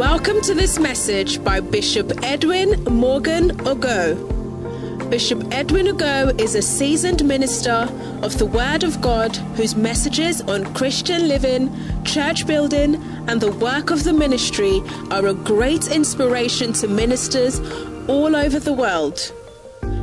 Welcome to this message by Bishop Edwin Morgan Ogo. Bishop Edwin Ogo is a seasoned minister of the Word of God whose messages on Christian living, church building, and the work of the ministry are a great inspiration to ministers all over the world.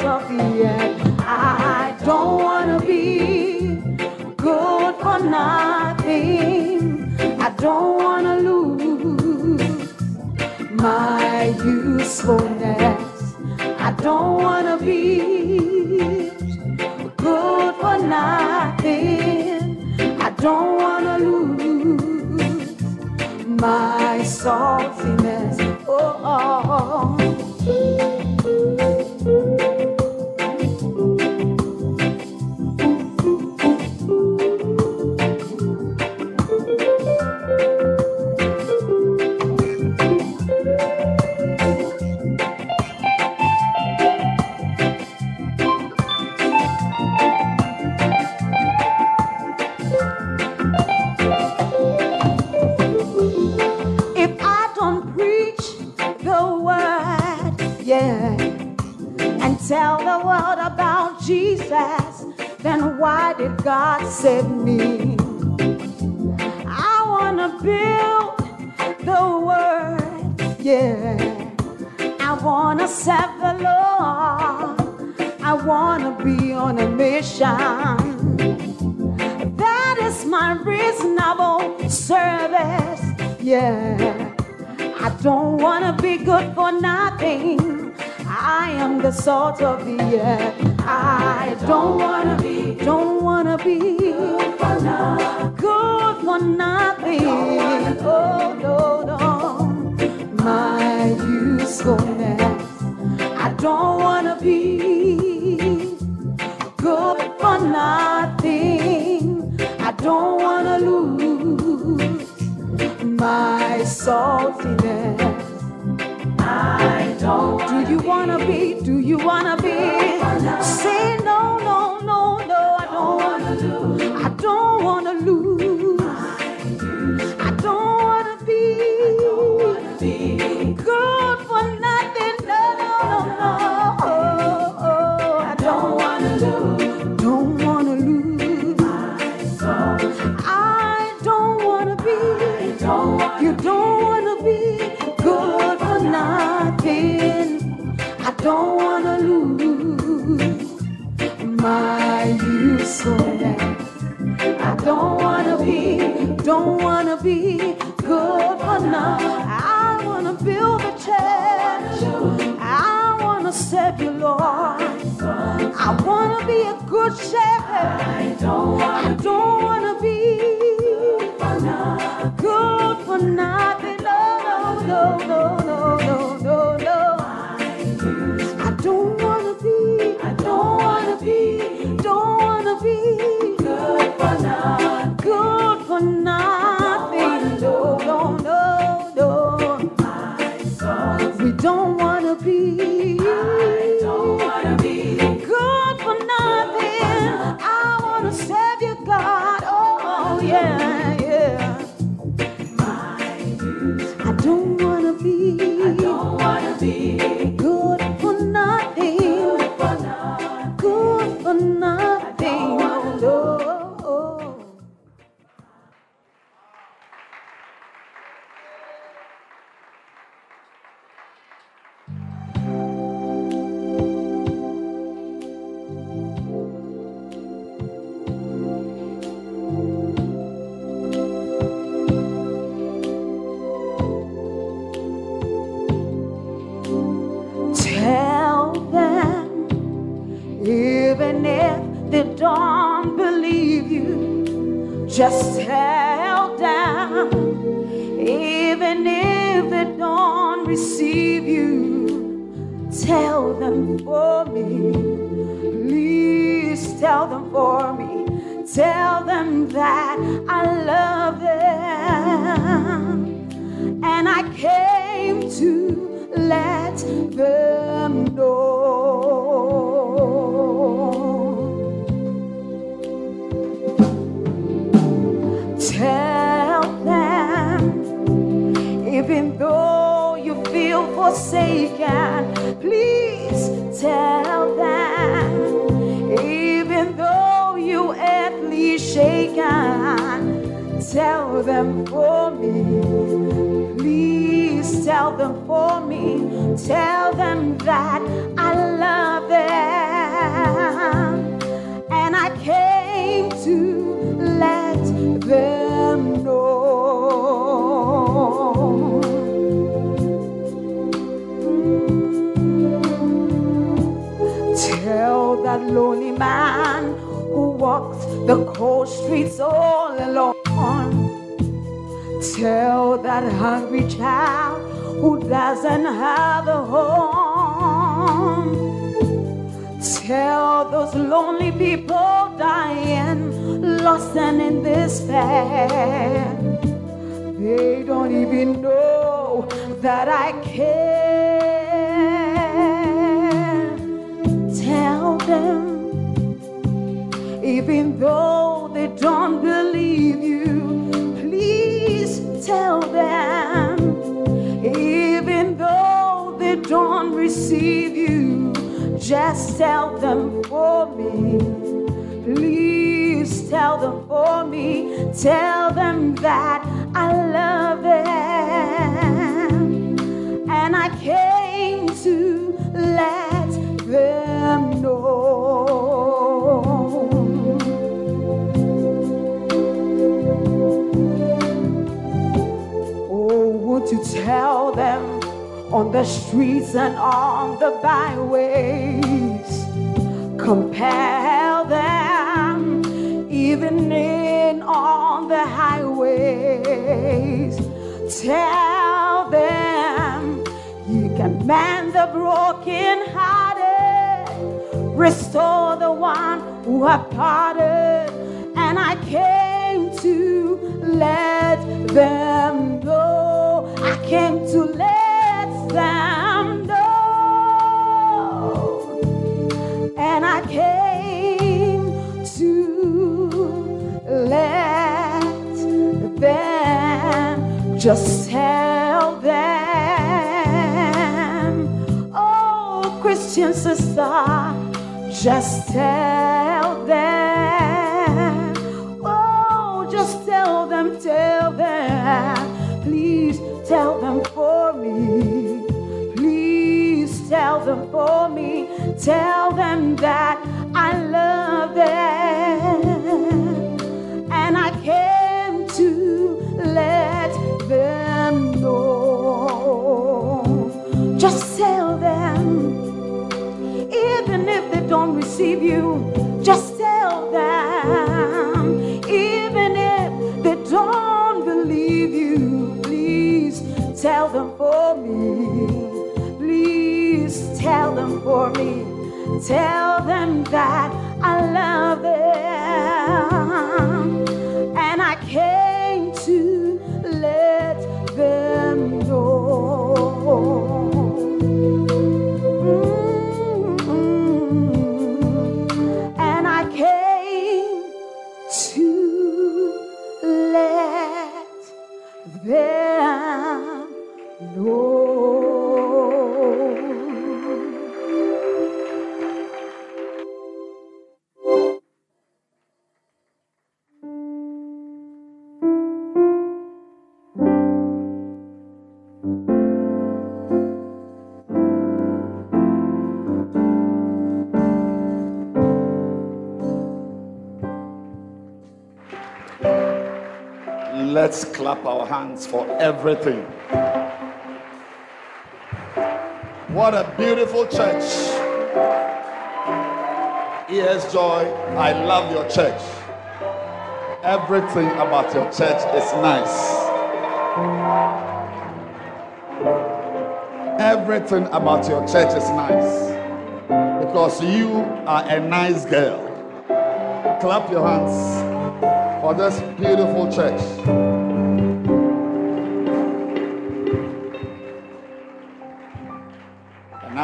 coffee. said me. I wanna build the world, yeah. I wanna serve the Lord. I wanna be on a mission. That is my reasonable service, yeah. I don't wanna be good for nothing. I am the salt of the earth. cold streets all alone. Tell that hungry child who doesn't have a home. Tell those lonely people dying, lost and in despair. They don't even know that I care. Tell them, even though don't believe you, please tell them. Even though they don't receive you, just tell them for me. Please tell them for me. Tell them that I love them. And I came to let You tell them on the streets and on the byways? Compel them even in on the highways. Tell them you can mend the broken hearted, restore the one who have parted, and I came to let them know. Just tell them. Oh, Christian sister, just tell them. Oh, just tell them, tell them. Tell them for me. Please tell them for me. Tell them that I love them. And I came to let them know. Just tell them even if they don't receive you, just tell them. Tell them for me. Please tell them for me. Tell them that I love them. And I came Let's clap our hands for everything. What a beautiful church. Yes, Joy, I love your church. Everything about your church is nice. Everything about your church is nice. Because you are a nice girl. Clap your hands for this beautiful church.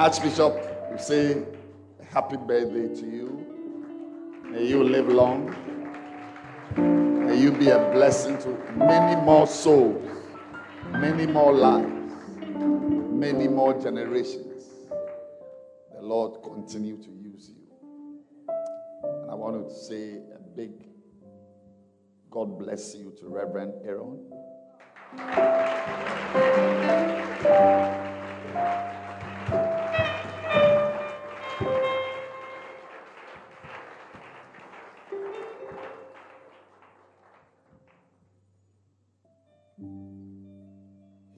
Archbishop, we say happy birthday to you. May you live long. May you be a blessing to many more souls, many more lives, many more generations. The Lord continue to use you. And I want to say a big God bless you to Reverend Aaron.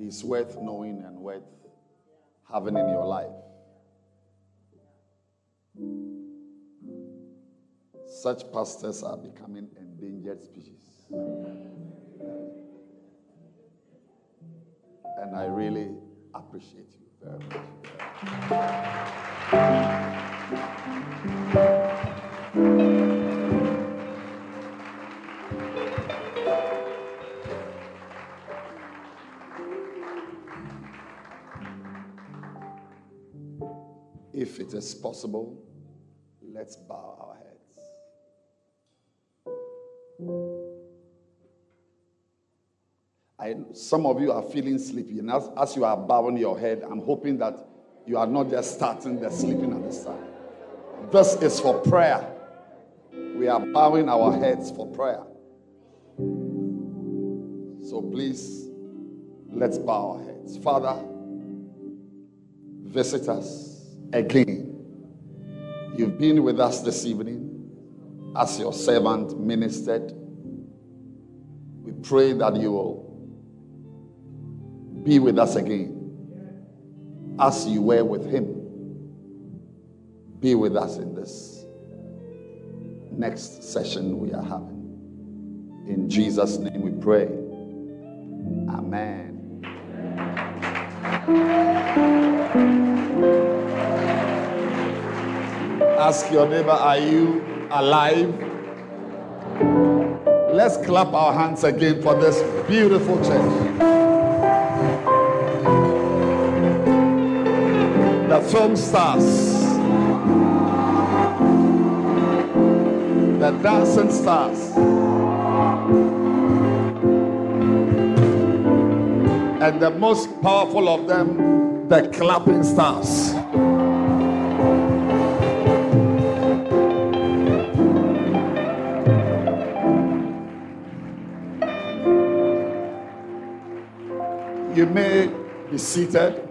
He's worth knowing and worth having in your life. Such pastors are becoming endangered species. And I really appreciate you very much. If it is possible, let's bow our heads. I, some of you are feeling sleepy, and as, as you are bowing your head, I'm hoping that you are not just starting the sleeping at this time. This is for prayer. We are bowing our heads for prayer. So please, let's bow our heads. Father, visit us again. You've been with us this evening as your servant ministered. We pray that you will be with us again as you were with him. Be with us in this next session we are having. In Jesus' name we pray. Amen. Ask your neighbor, are you alive? Let's clap our hands again for this beautiful church. The film stars, the dancing stars, and the most powerful of them, the clapping stars. May be seated.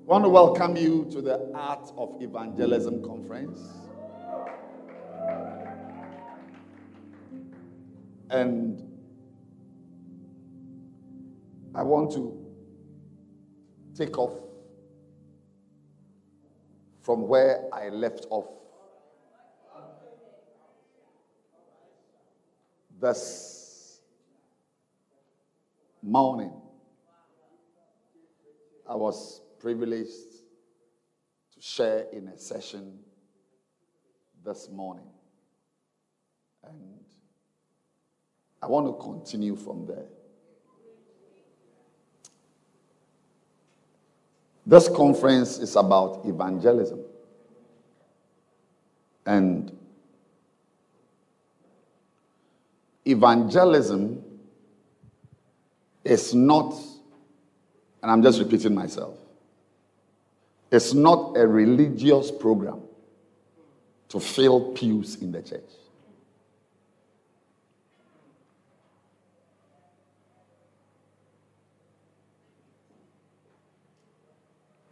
I want to welcome you to the Art of Evangelism Conference. And I want to take off from where I left off this morning. I was privileged to share in a session this morning. And I want to continue from there. This conference is about evangelism. And evangelism is not, and I'm just repeating myself, it's not a religious program to fill pews in the church.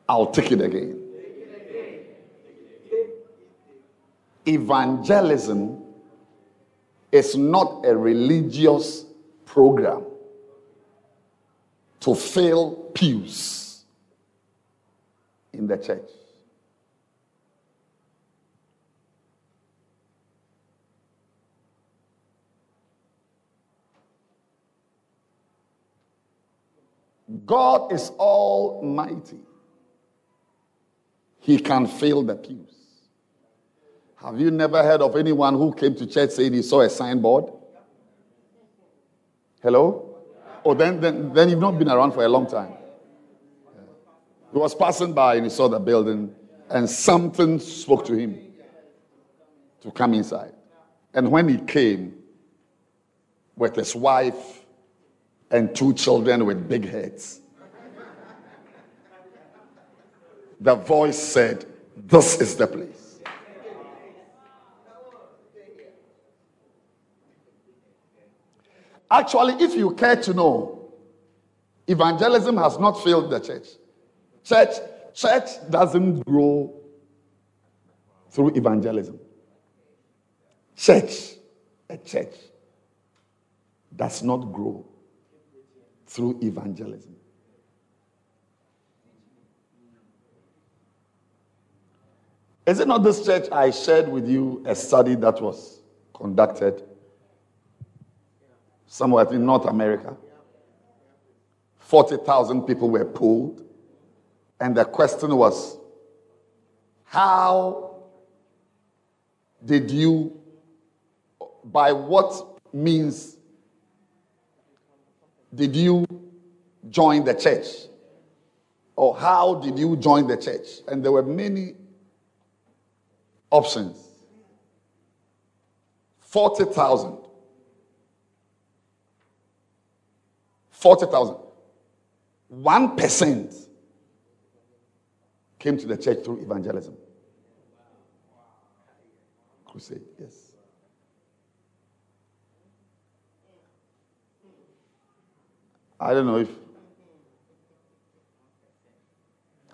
I'll take it again. Evangelism is not a religious program to fill pews in the church. God is almighty. He can fill the pews. Have you never heard of anyone who came to church saying he saw a signboard? Hello? Oh, then, then, then you've not been around for a long time. He was passing by and he saw the building, and something spoke to him to come inside. And when he came with his wife and two children with big heads, the voice said, This is the place. Actually, if you care to know, evangelism has not filled the church. Church, church doesn't grow through evangelism. Church, a church, does not grow through evangelism. Is it not this church I shared with you a study that was conducted somewhere in North America? 40,000 people were polled, and the question was How did you, by what means did you join the church? Or how did you join the church? And there were many options 40,000. 40,000. 1% came to the church through evangelism. Crusade, yes. I don't know if.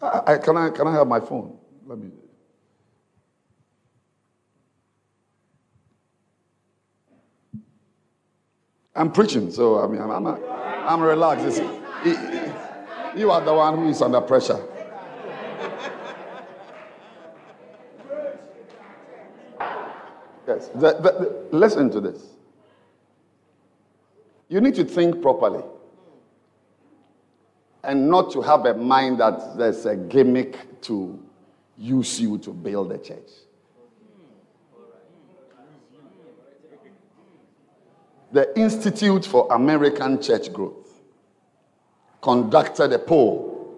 I, I, can, I, can I have my phone? Let me. I'm preaching, so I mean, I'm, I'm, I'm relaxed. you are the one who is under pressure. Yes. The, the, the, listen to this. You need to think properly and not to have a mind that there's a gimmick to use you to build a church. The Institute for American Church Growth conducted a poll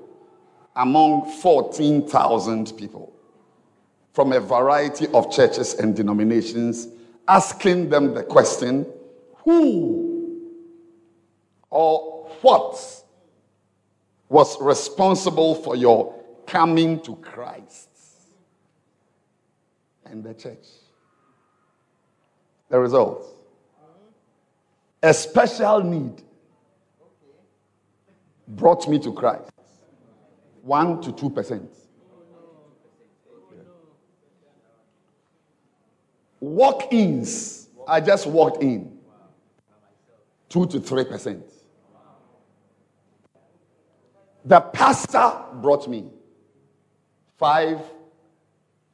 among 14,000 people from a variety of churches and denominations, asking them the question who or what was responsible for your coming to Christ and the church. The results a special need brought me to Christ. One to two percent. Walk ins, I just walked in. Two to three percent. The pastor brought me five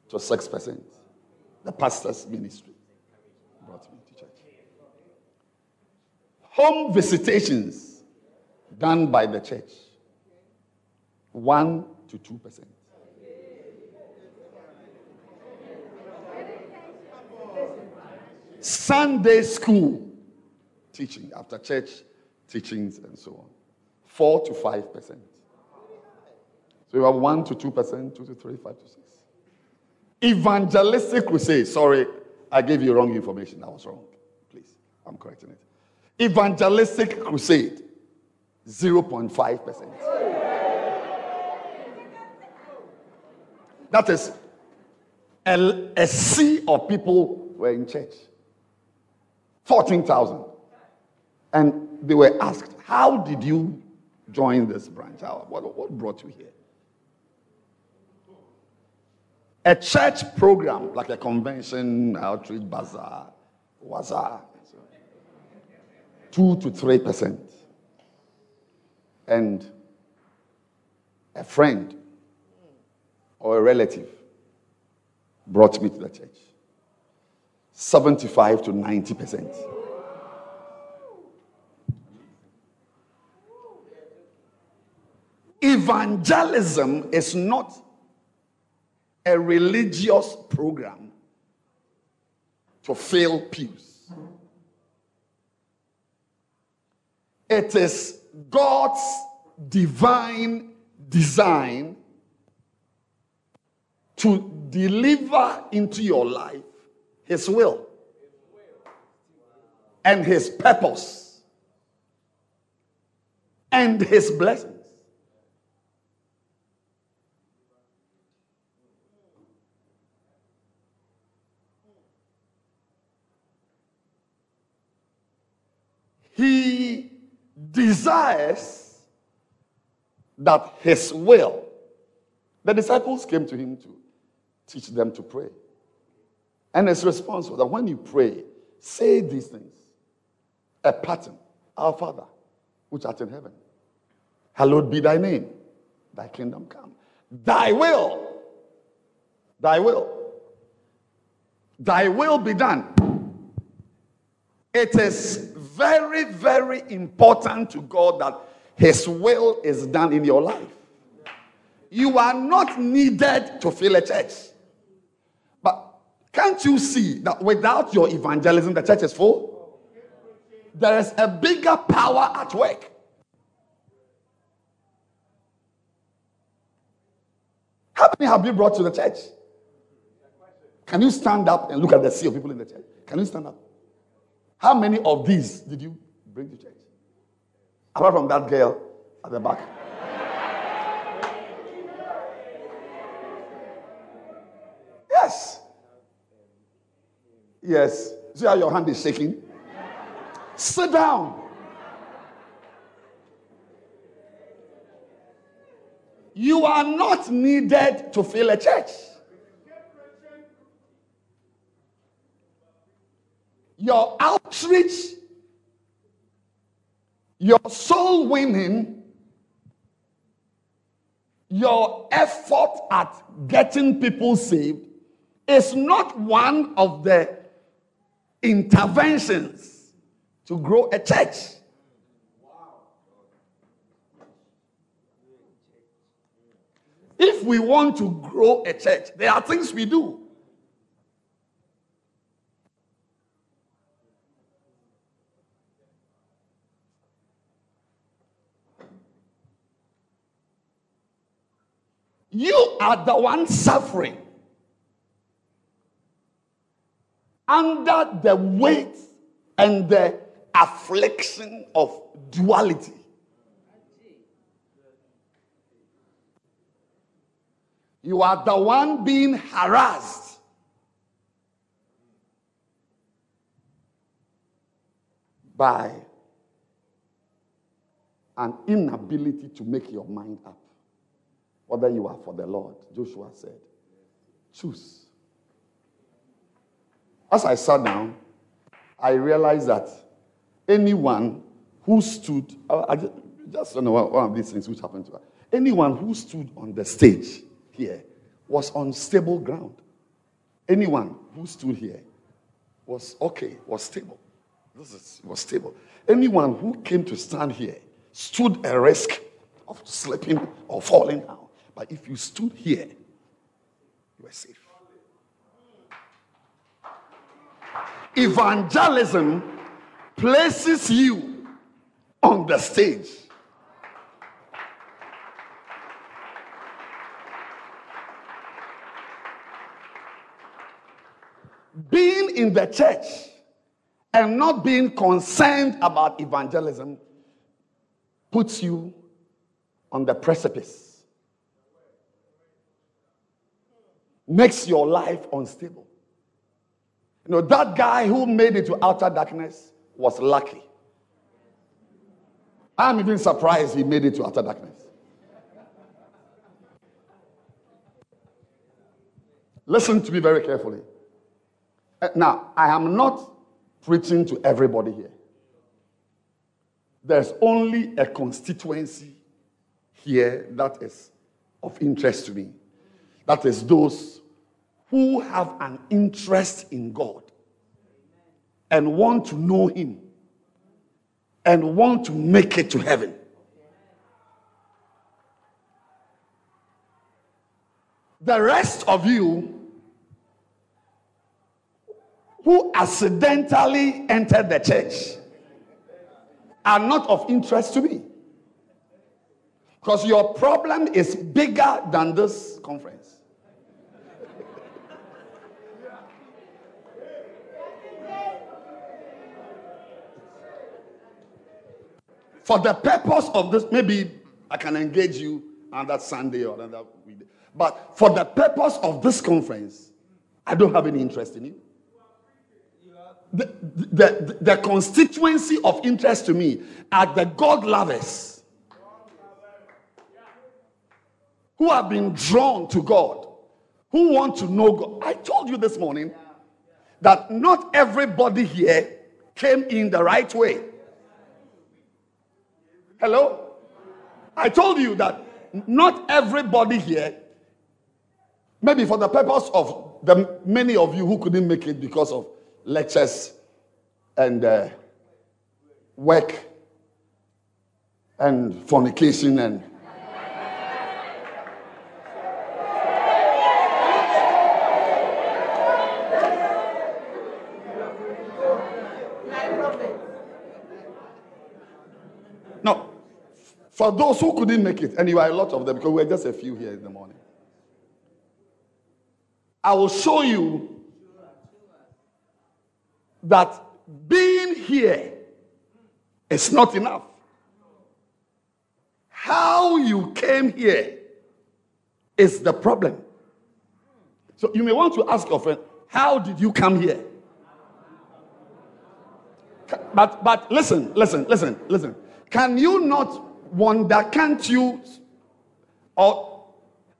to six percent. The pastor's ministry brought me to church. Home visitations done by the church one to two percent. Sunday school teaching, after church teachings, and so on. 4 to 5%. So you have 1 to 2%, 2 to 3, 5 to 6. Evangelistic crusade. Sorry, I gave you wrong information. I was wrong. Please, I'm correcting it evangelistic crusade 0.5%. That is, a, a sea of people were in church 14,000. And they were asked, How did you join this branch? What, what brought you here? A church program, like a convention, outreach bazaar, bazaar, 2 to 3%. And a friend or a relative brought me to the church. 75 to 90%. Evangelism is not a religious program to fill pews. It is God's divine design to deliver into your life his will and His purpose and His blessings. He desires that His will. The disciples came to Him to teach them to pray. And his response was that when you pray, say these things. A pattern. Our Father, which art in heaven. Hallowed be thy name. Thy kingdom come. Thy will. Thy will. Thy will be done. It is very, very important to God that his will is done in your life. You are not needed to fill a church. But can't you see that without your evangelism, the church is full? There is a bigger power at work. How many have you brought to the church? Can you stand up and look at the sea of people in the church? Can you stand up? How many of these did you bring to church? Apart from that girl at the back. Yes. Yes. See how your hand is shaking? Sit down. You are not needed to fill a church. Your outreach, your soul winning, your effort at getting people saved is not one of the interventions to grow a church. If we want to grow a church, there are things we do. You are the one suffering under the weight and the affliction of duality. You are the one being harassed. By an inability to make your mind up whether you are for the Lord. Joshua said, Choose. As I sat down, I realized that anyone who stood, I just, just don't know one of these things which happened to her. Anyone who stood on the stage here was on stable ground. Anyone who stood here was okay, was stable. This is, was stable. Anyone who came to stand here stood a risk of slipping or falling down. But if you stood here, you were safe. Evangelism places you on the stage. Being in the church and not being concerned about evangelism puts you on the precipice. Makes your life unstable. You know, that guy who made it to outer darkness was lucky. I'm even surprised he made it to outer darkness. Listen to me very carefully. Uh, now, I am not preaching to everybody here. There's only a constituency here that is of interest to me. That is those who have an interest in God and want to know Him and want to make it to heaven. The rest of you who accidentally entered the church are not of interest to me. Because your problem is bigger than this conference. For the purpose of this, maybe I can engage you on that Sunday or another week. But for the purpose of this conference, I don't have any interest in you. The, the, the, constituency of interest to me are the God lovers who have been drawn to God, who want to know God. I told you this morning that not everybody here came in the right way. Hello? I told you that not everybody here, maybe for the purpose of the many of you who couldn't make it because of lectures and uh, work and fornication and For those who couldn't make it, and you are a lot of them because we're just a few here in the morning, I will show you that being here is not enough. How you came here is the problem. So you may want to ask your friend, How did you come here? But, but listen, listen, listen, listen. Can you not wonder, can't you? Or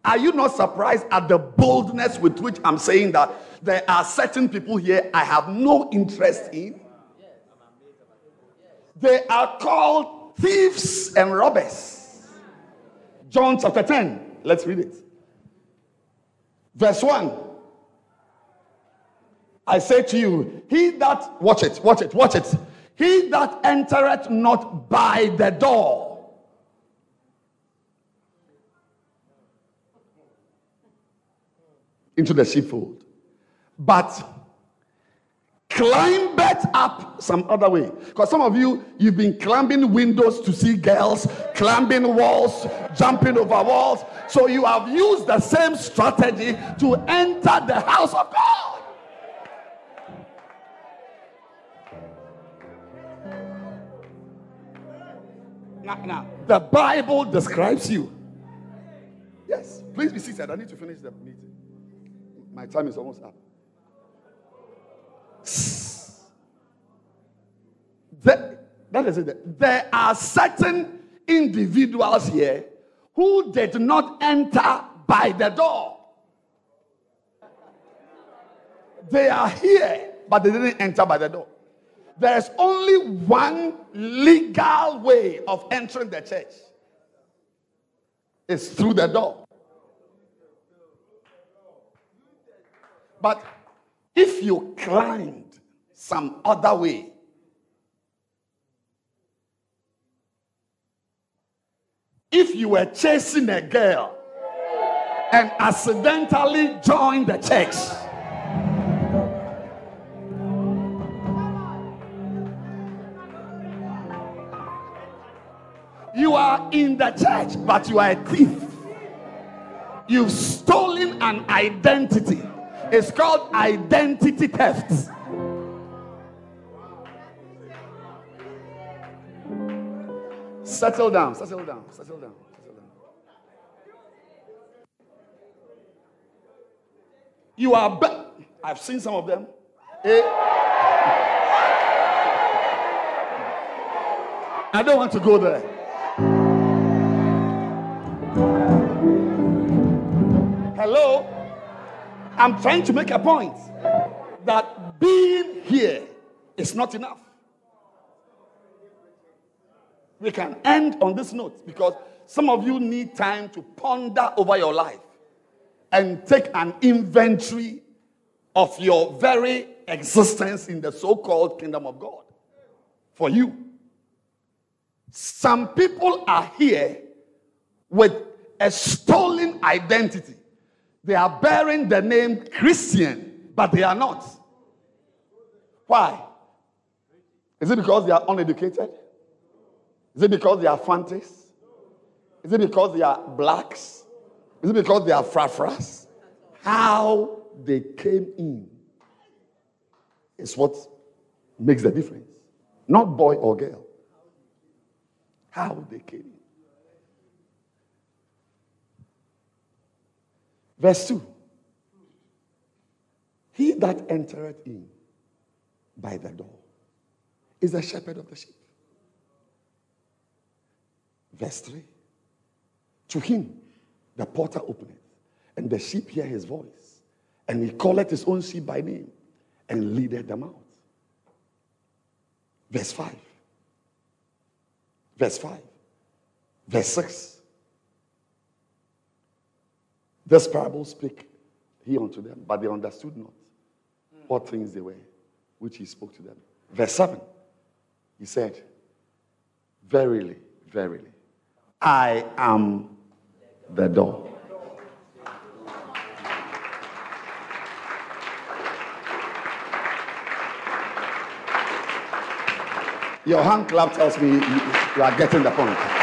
Are you not surprised at the boldness with which I'm saying that there are certain people here I have no interest in? They are called thieves and robbers. John chapter 10. Let's read it. Verse 1. I say to you, he that, watch it, watch it, watch it. He that entereth not by the door. Into the sheepfold, but climbeth up some other way. Because some of you, you've been climbing windows to see girls, climbing walls, jumping over walls. So you have used the same strategy to enter the house of God. Now, now, the Bible describes you. Yes, please be seated. I need to finish the meeting. My time is almost up. The, that is it. There are certain individuals here who did not enter by the door. They are here, but they didn't enter by the door. There's only one legal way of entering the church. It's through the door. But if you climbed some other way, if you were chasing a girl and accidentally joined the church, you are in the church, but you are a thief. You've stolen an identity. It's called identity theft. Settle down, settle down, settle down, settle down. You are, be- I've seen some of them. Eh? I don't want to go there. Hello? I'm trying to make a point that being here is not enough. We can end on this note because some of you need time to ponder over your life and take an inventory of your very existence in the so called kingdom of God for you. Some people are here with a stolen identity. They are bearing the name Christian, but they are not. Why? Is it because they are uneducated? Is it because they are fantas? Is it because they are blacks? Is it because they are frafras? How they came in is what makes the difference. Not boy or girl. How they came in. Verse 2 He that entereth in by the door is the shepherd of the sheep. Verse 3 To him the porter openeth, and the sheep hear his voice, and he calleth his own sheep by name and leadeth them out. Verse 5. Verse 5. Verse 6. This parable speak he unto them, but they understood not what things they were, which he spoke to them. Verse 7. He said, Verily, verily, I am the door. Your hand clap tells me you, you are getting the point.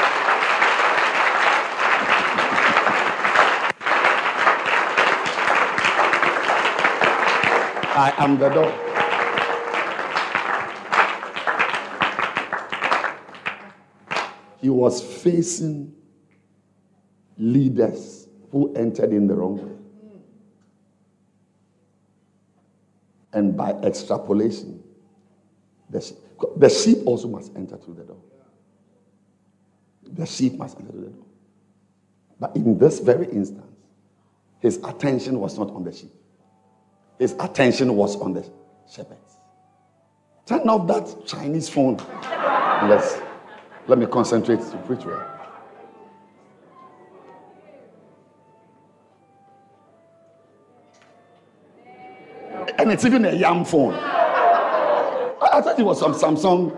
I am the door. He was facing leaders who entered in the wrong way. And by extrapolation, the sheep, the sheep also must enter through the door. The sheep must enter through the door. But in this very instance, his attention was not on the sheep. His attention was on the shepherds. Turn off that Chinese phone. Let's, let me concentrate to preach well. And it's even a young phone. I thought it was some Samsung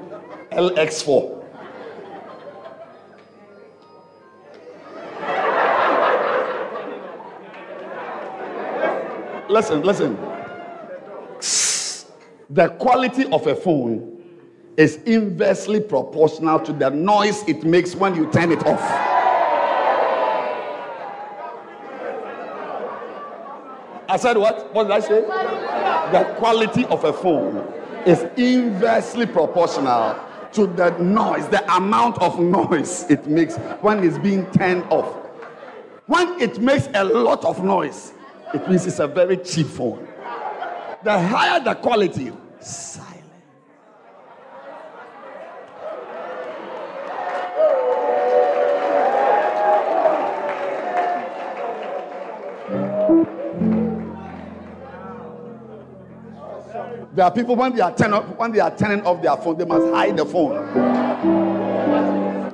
LX4. Listen, listen. The quality of a phone is inversely proportional to the noise it makes when you turn it off. I said what? What did I say? The quality of a phone is inversely proportional to the noise, the amount of noise it makes when it's being turned off. When it makes a lot of noise, it means it's a very cheap phone. The higher the quality, silent. There are people when they are turn up, when they are turning off their phone, they must hide the phone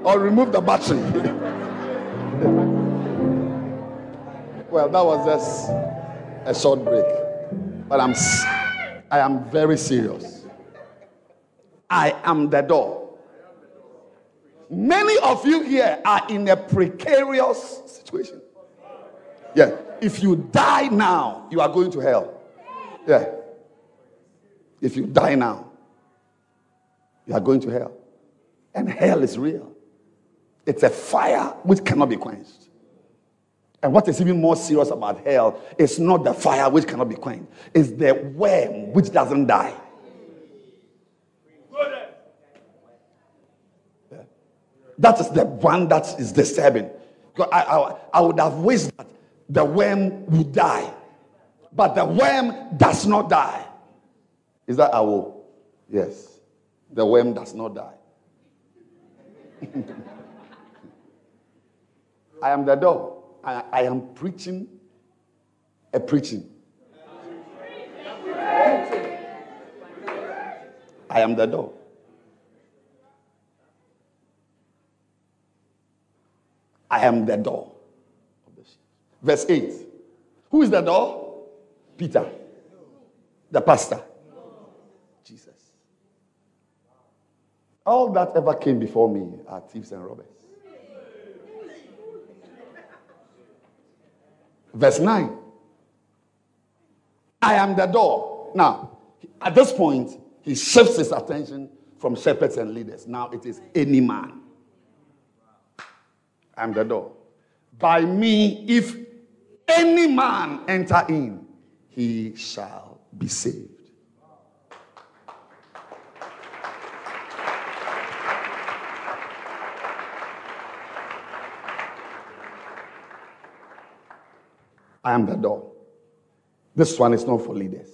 or remove the battery. well, that was just a short break. But I'm, I am very serious. I am the door. Many of you here are in a precarious situation. Yeah. If you die now, you are going to hell. Yeah. If you die now, you are going to hell. And hell is real. It's a fire which cannot be quenched. And what is even more serious about hell is not the fire which cannot be quenched, it's the worm which doesn't die. That is the one that is disturbing. I, I, I would have wished that the worm would die, but the worm does not die. Is that our? Yes. The worm does not die. I am the door. I, I am preaching a preaching. I am the door. I am the door. Verse 8. Who is the door? Peter, the pastor. Jesus. All that ever came before me are thieves and robbers. Verse 9. I am the door. Now, at this point, he shifts his attention from shepherds and leaders. Now it is any man. I am the door. By me, if any man enter in, he shall be saved. I am the door. This one is not for leaders,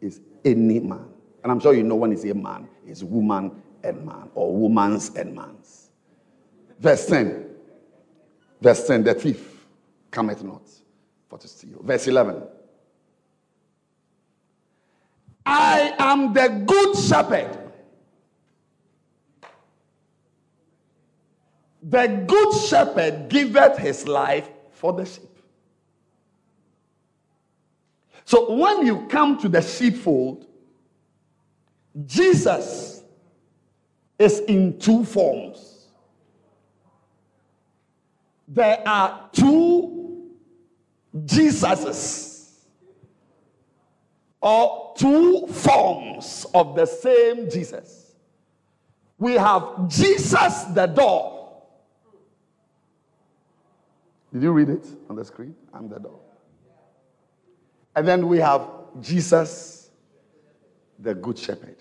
it's any man. And I'm sure you know when it's a man, it's woman and man, or woman's and man's. Verse 10. Verse 10 The thief cometh not for to steal. Verse 11. I am the good shepherd. The good shepherd giveth his life for the sheep. So when you come to the sheepfold, Jesus is in two forms. There are two Jesuses or two forms of the same Jesus. We have Jesus the door. Did you read it on the screen? I'm the door. And then we have Jesus, the Good Shepherd.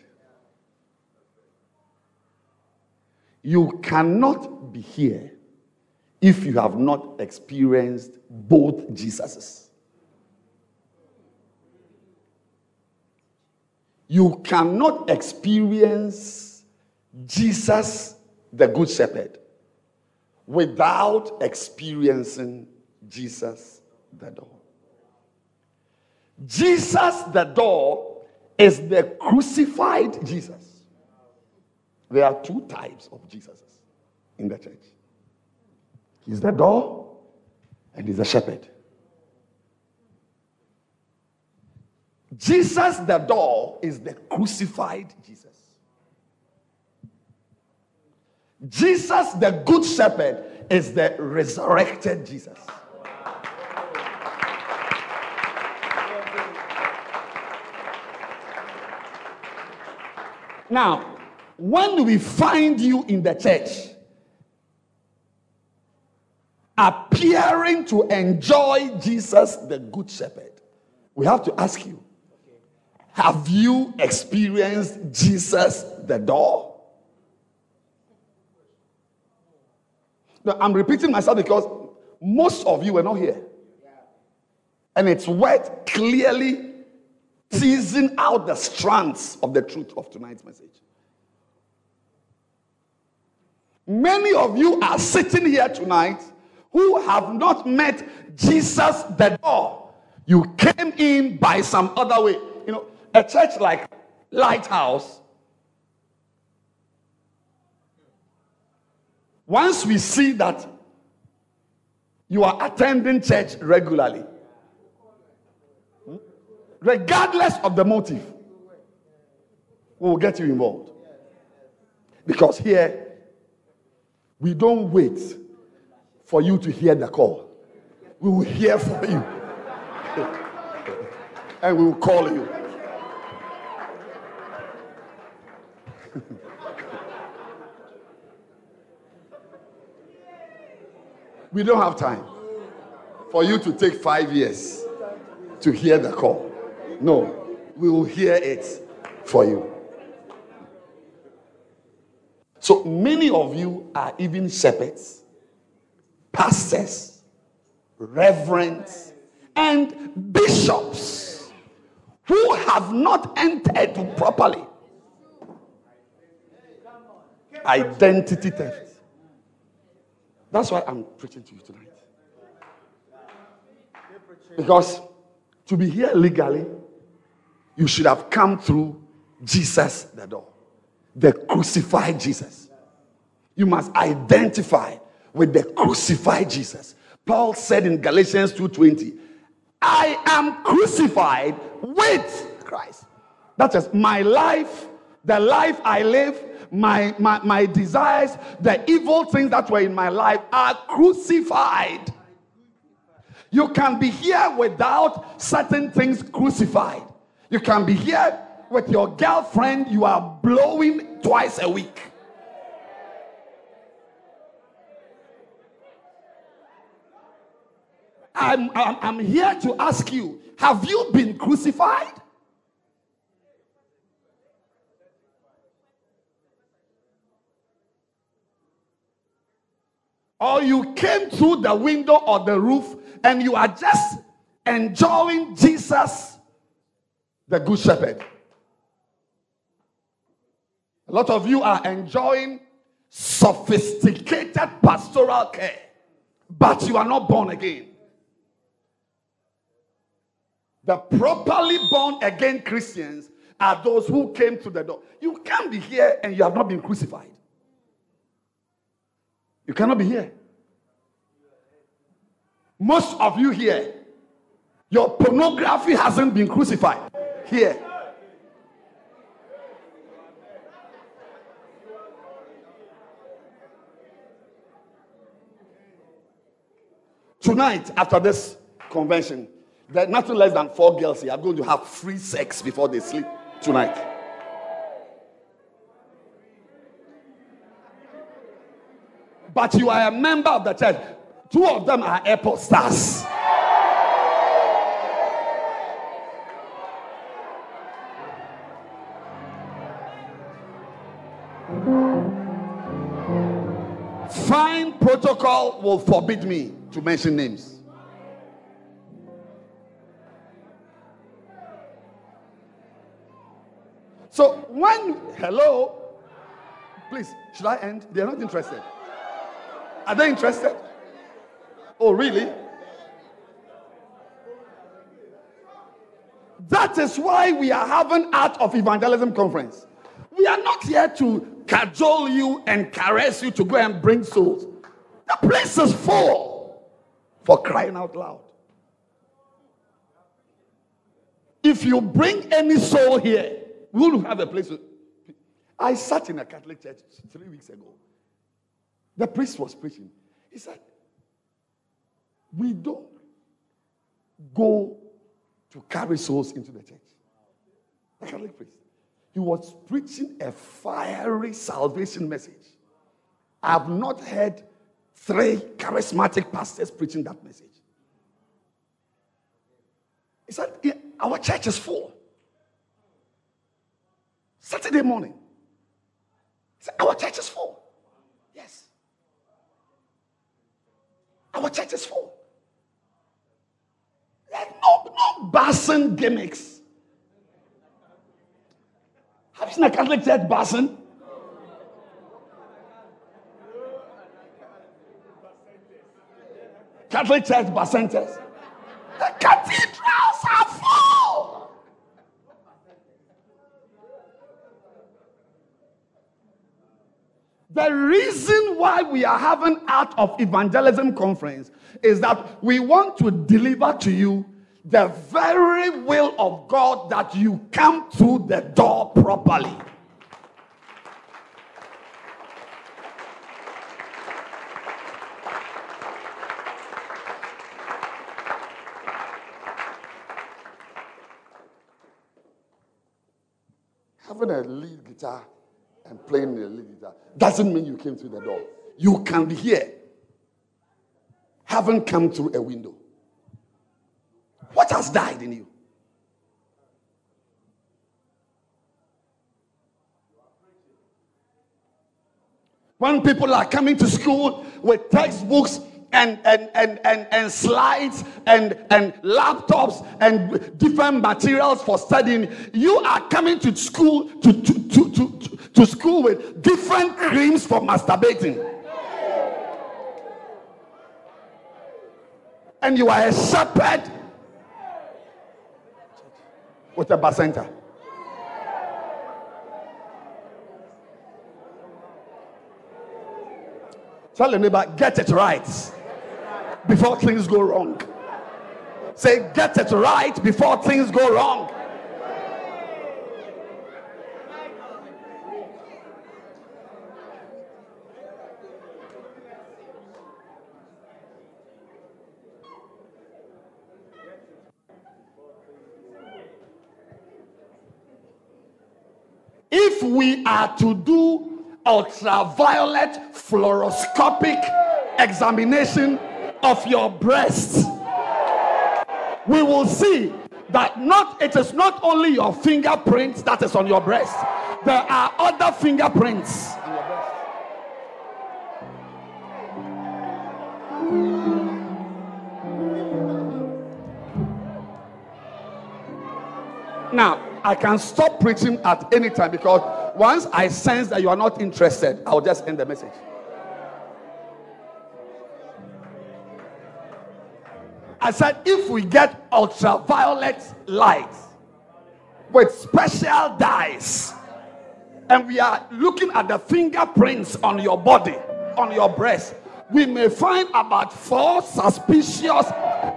You cannot be here if you have not experienced both Jesuses. You cannot experience Jesus, the Good Shepherd, without experiencing Jesus, the door. Jesus, the door, is the crucified Jesus. There are two types of Jesuses in the church He's the door and He's the shepherd. Jesus, the door, is the crucified Jesus. Jesus, the good shepherd, is the resurrected Jesus. Now, when we find you in the church appearing to enjoy Jesus, the Good Shepherd, we have to ask you have you experienced Jesus, the door? Now, I'm repeating myself because most of you were not here. And it's worth clearly teasing out the strands of the truth of tonight's message. Many of you are sitting here tonight who have not met Jesus the door. You came in by some other way. You know, a church like Lighthouse, once we see that you are attending church regularly, regardless of the motive, we will get you involved. Because here, we don't wait for you to hear the call. We will hear for you. and we will call you. we don't have time for you to take five years to hear the call. No, we will hear it for you. So many of you are even shepherds, pastors, reverends, and bishops who have not entered properly. Identity theft. That's why I'm preaching to you tonight. Because to be here legally, you should have come through Jesus the door, the crucified Jesus. You must identify with the crucified Jesus. Paul said in Galatians 2:20, I am crucified with Christ. That is my life, the life I live, my, my, my desires, the evil things that were in my life are crucified. You can be here without certain things crucified. You can be here with your girlfriend, you are blowing twice a week. I'm, I'm, I'm here to ask you have you been crucified? Or you came through the window or the roof and you are just enjoying Jesus the Good Shepherd. A lot of you are enjoying sophisticated pastoral care, but you are not born again. The properly born again Christians are those who came to the door. You can't be here and you have not been crucified. You cannot be here. Most of you here, your pornography hasn't been crucified here. Tonight, after this convention, there are nothing less than four girls here are going to have free sex before they sleep tonight. But you are a member of the church. Two of them are airport stars. Protocol will forbid me to mention names. So when hello, please, should I end? They are not interested. Are they interested? Oh, really? That is why we are having Art of Evangelism conference. We are not here to cajole you and caress you to go and bring souls. The place is full for crying out loud. If you bring any soul here, we will have a place. I sat in a Catholic church three weeks ago. The priest was preaching. He said, We don't go to carry souls into the church. The Catholic priest. He was preaching a fiery salvation message. I have not heard three charismatic pastors preaching that message. He said, Our church is full. Saturday morning. Said, Our church is full. Yes. Our church is full. There's no, no bacenta gimmicks. Have you seen a Catholic church bacenta? Catholic church bacentas. The cathedrals are full. The reason why we are having Art of Evangelism conference is that we want to deliver to you the very will of God that you come through the door properly. Having a lead guitar and playing the lead guitar doesn't mean you came through the door. You can hear, haven't come through a window. What has died in you? When people are coming to school with textbooks and, and, and, and, and slides and, and laptops and different materials for studying, you are coming to school to, to, to, to, to school with different creams for masturbating. And you are a shepherd with a bacenta. Tell your neighbor, get it right before things go wrong. Say, get it right before things go wrong. if we are to do ultraviolet fluoroscopic examination of your breast, we will see that not it is not only your fingerprints that is on your breast. There are other fingerprints. Now, I can stop preaching at any time because once I sense that you are not interested, I'll just end the message. I said, if we get ultraviolet light with special dyes, and we are looking at the fingerprints on your body, on your breast, we may find about four suspicious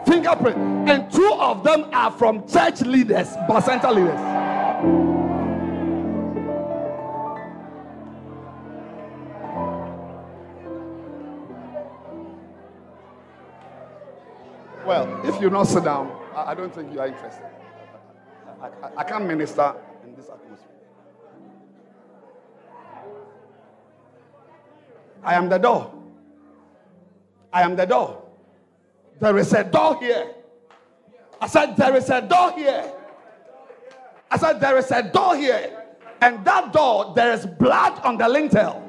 fingerprints, and two of them are from church leaders, bacenta leaders. You not sit down, I, don't think you are interested. I, I, I can't minister in this atmosphere. I am the door. I am the door. There is a door here. I said, There is a door here. I said, There is a door here. And that door, there is blood on the lintel.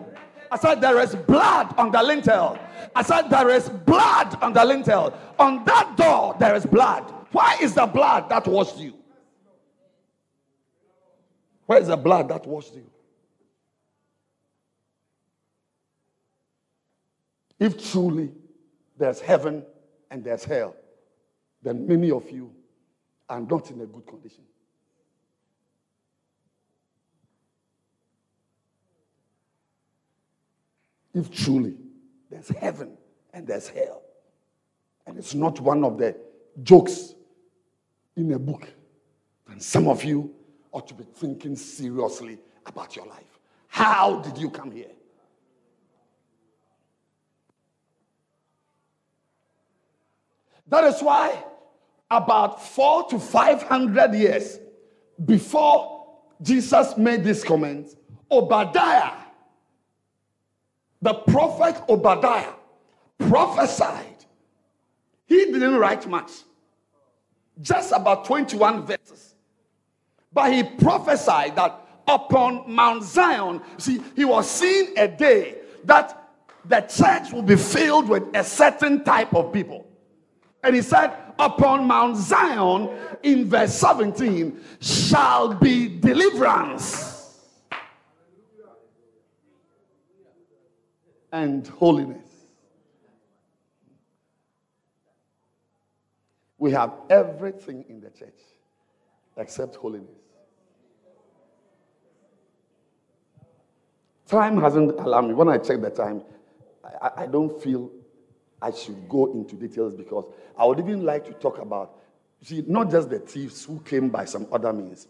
I said, There is blood on the lintel. I said, There is blood on the lintel. On that door, there is blood. Why is the blood that washed you? Where is the blood that washed you? If truly there's heaven and there's hell, then many of you are not in a good condition. If truly there's heaven and there's hell. And it's not one of the jokes in a book, then some of you ought to be thinking seriously about your life. How did you come here? That is why, about four to five hundred years before Jesus made this comment, Obadiah, the prophet Obadiah, prophesied. He didn't write much, just about 21 verses. But he prophesied that upon Mount Zion, see, he was seeing a day that the church will be filled with a certain type of people. And he said, Upon Mount Zion, in verse 17, shall be deliverance and holiness. We have everything in the church except holiness. Time hasn't allowed me. When I check the time, I, I don't feel I should go into details because I would even like to talk about, see, not just the thieves who came by some other means,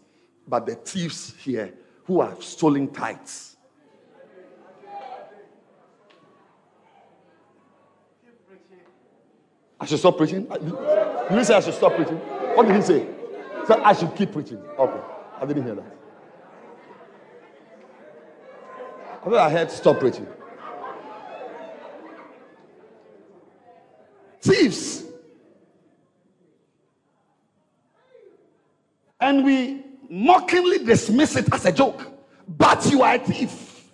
but the thieves here who have stolen tithes. I should stop preaching? You say I should stop preaching? What did he say? So I should keep preaching. Okay. I didn't hear that. I thought I heard stop preaching. thieves. And we mockingly dismiss it as a joke. But you are a thief.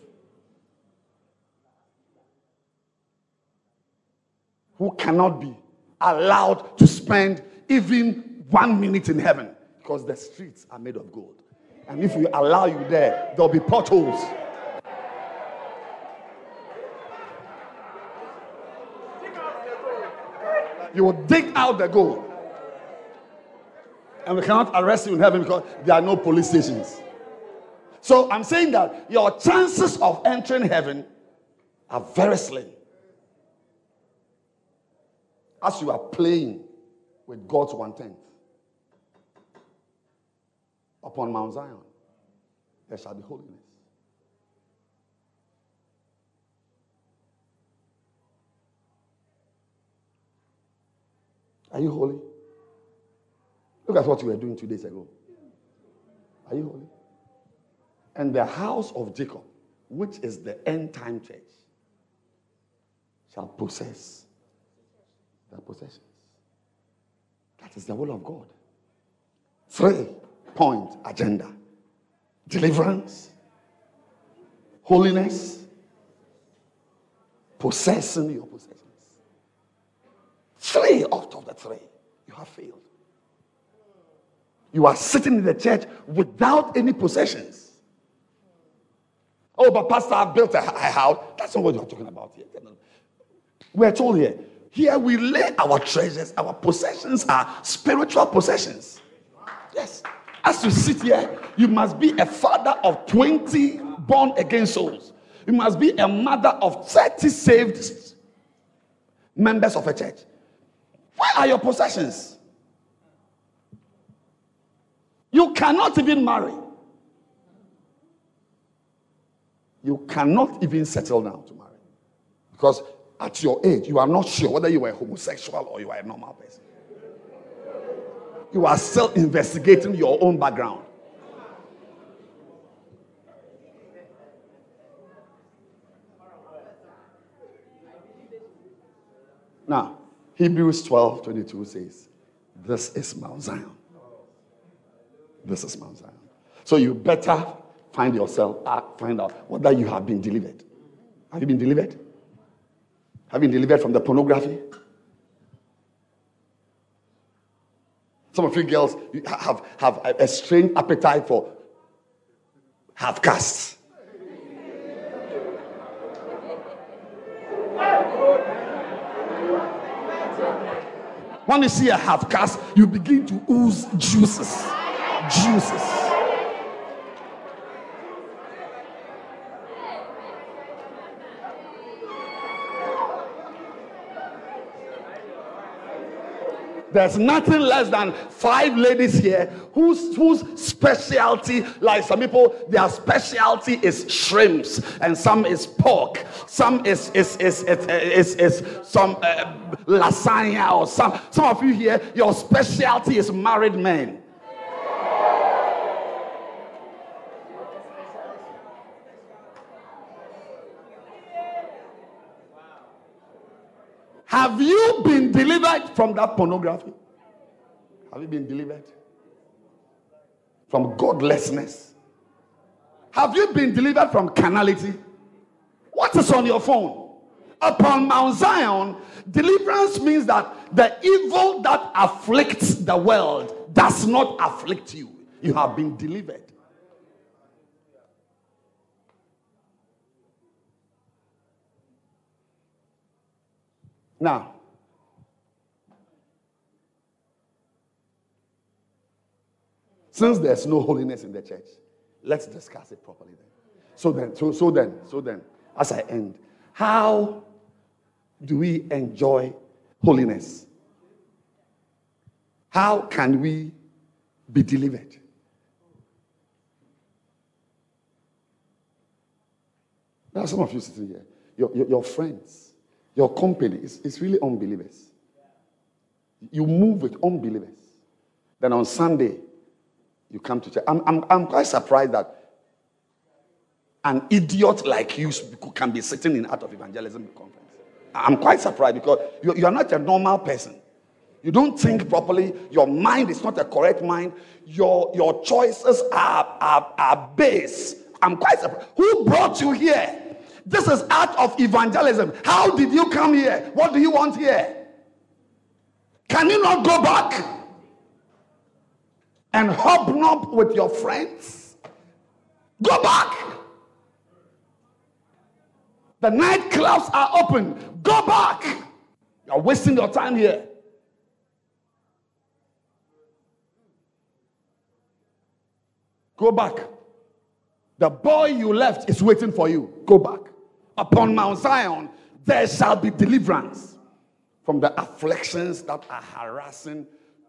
Who cannot be allowed to spend even one minute in heaven because the streets are made of gold. And if we allow you there, there'll be potholes. you will dig out the gold. And we cannot arrest you in heaven because there are no police stations. So I'm saying that your chances of entering heaven are very slim. As you are playing with God's one tenth upon Mount Zion, there shall be holiness. Are you holy? Look at what you were doing two days ago. Are you holy? And the house of Jacob, which is the end time church, shall possess their possessions. That is the will of God. Three point agenda deliverance, holiness, possessing your possessions. Three out of the three, you have failed. You are sitting in the church without any possessions. Oh, but Pastor, I've built a house. That's not what you're talking about here. We're told here. Here we lay our treasures, our possessions are spiritual possessions. Yes. As you sit here, you must be a father of 20 born again souls. You must be a mother of 30 saved members of a church. Where are your possessions? You cannot even marry. You cannot even settle down to marry. Because at your age, you are not sure whether you are homosexual or you are a normal person. You are still investigating your own background. Now, Hebrews 12 22 says, This is Mount Zion. This is Mount Zion. So you better find yourself, uh, find out whether you have been delivered. Have you been delivered? Have been delivered from the pornography? Some of you girls have, have a strange appetite for half castes. When you see a half caste, you begin to ooze juices. Juices. There's nothing less than five ladies here whose, whose specialty, like some people, their specialty is shrimps, and some is pork, some is is is is, is, is some uh, lasagna, or some some of you here, your specialty is married men. Have you been delivered from that pornography? Have you been delivered from godlessness? Have you been delivered from carnality? What is on your phone? Upon Mount Zion, deliverance means that the evil that afflicts the world does not afflict you. You have been delivered. Now, since there's no holiness in the church, let's discuss it properly then. So then, so, so then, so then, as I end, how do we enjoy holiness? How can we be delivered? There are some of you sitting here, your, your, your friends your company is, is really unbelievers. You move with unbelievers. Then on Sunday, you come to church. I'm, I'm, I'm quite surprised that an idiot like you can be sitting in Art of Evangelism conference. I'm quite surprised because you, you are not a normal person. You don't think properly. Your mind is not a correct mind. Your, your choices are, are, are base. I'm quite surprised. Who brought you here? This is art of evangelism. How did you come here? What do you want here? Can you not go back and hobnob with your friends? Go back. The nightclubs are open. Go back. You're wasting your time here. Go back. The boy you left is waiting for you. Go back. Upon Mount Zion, there shall be deliverance from the afflictions that are harassing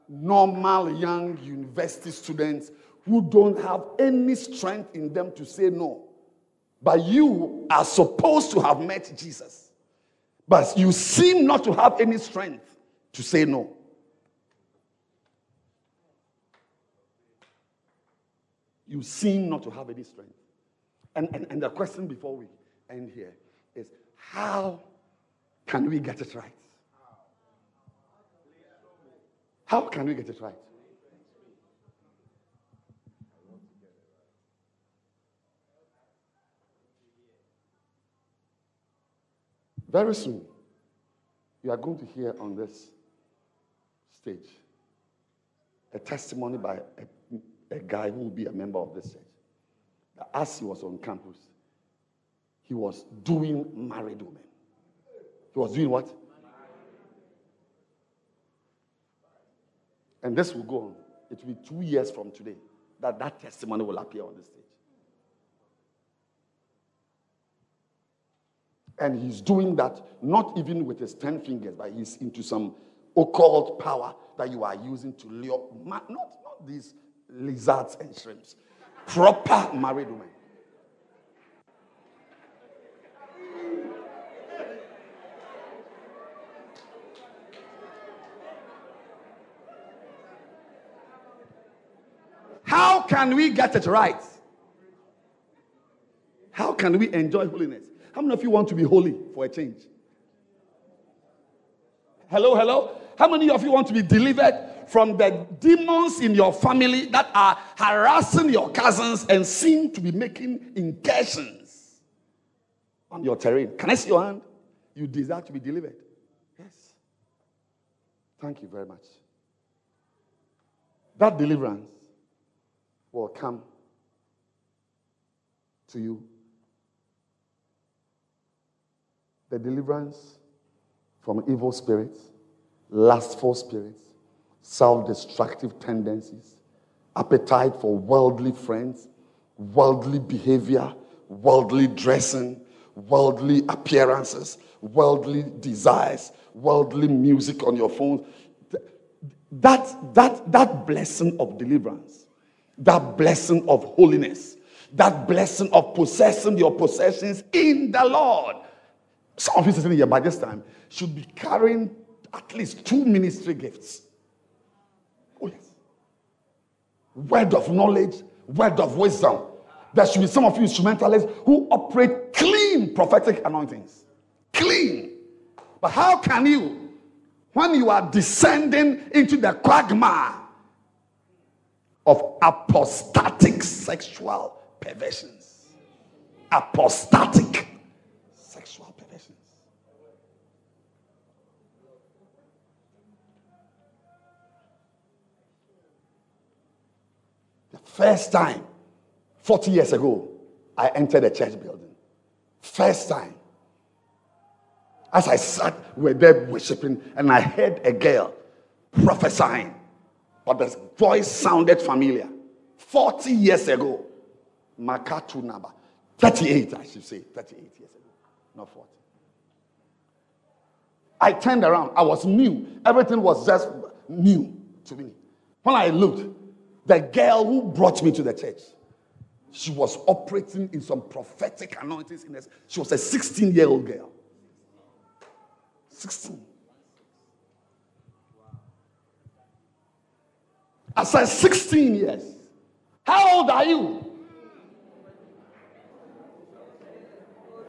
normal young university students who don't have any strength in them to say no. But you are supposed to have met Jesus. But you seem not to have any strength to say no. You seem not to have any strength. And, and, and the question before we end here is how can we get it right? How can we get it right? Very soon, you are going to hear on this stage a testimony by a, a guy who will be a member of this church as he was on campus, he was doing married women. He was doing what? And this will go on. It will be two years from today that that testimony will appear on the stage. And he's doing that not even with his 10 fingers, but he's into some occult power that you are using to lure, not, not these lizards and shrimps, proper married woman. How can we get it right? How can we enjoy holiness? How many of you want to be holy for a change? Hello, hello. How many of you want to be delivered from the demons in your family that are harassing your cousins and seem to be making incursions on your terrain. Can I see your hand? You desire to be delivered. Yes. Thank you very much. That deliverance will come to you. The deliverance from evil spirits, lustful spirits, self destructive tendencies, appetite for worldly friends, worldly behavior, worldly dressing, worldly appearances, worldly desires, worldly music on your phone. that, that, that blessing of deliverance, that blessing of holiness, that blessing of possessing your possessions in the Lord. Some of you sitting here by this time should be carrying at least two ministry gifts. Oh, yes. Word of knowledge, word of wisdom. There should be some of you instrumentalists who operate clean prophetic anointings. Clean. But how can you, when you are descending into the quagmire of apostatic sexual perversions, apostatic sexual perversions. First time, 40 years ago, I entered a church building. First time. As I sat, we were there worshiping, and I heard a girl prophesying, but the voice sounded familiar. 40 years ago, Makatu Naba. 38, I should say, 38 years ago, not 40. I turned around. I was new. Everything was just new to me. When I looked, the girl who brought me to the church, she was operating in some prophetic anointings. In this. She was a 16 year old girl. 16. I said 16 years. How old are you?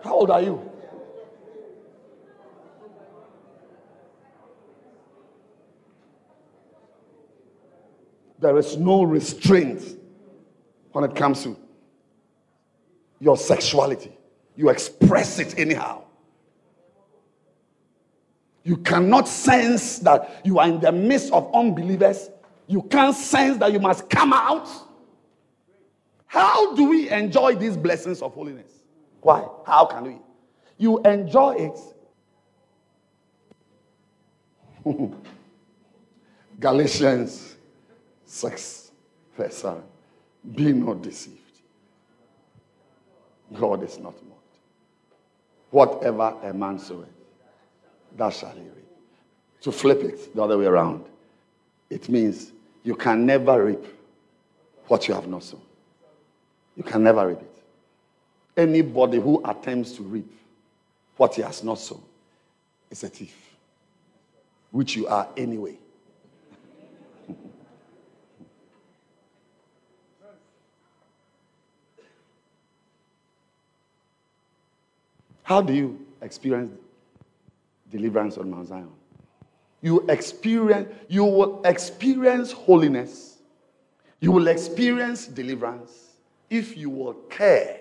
How old are you? There is no restraint when it comes to your sexuality. You express it anyhow. You cannot sense that you are in the midst of unbelievers. You can't sense that you must come out. How do we enjoy these blessings of holiness? Why? How can we? You enjoy it. Galatians 6, verse 7. Be not deceived. God is not mocked. Whatever a man soweth, that shall he reap. To flip it the other way around, it means you can never reap what you have not sown. You can never reap it. Anybody who attempts to reap what he has not sown is a thief, which you are anyway. How do you experience deliverance on Mount Zion? You experience, you will experience holiness. You will experience deliverance if you will care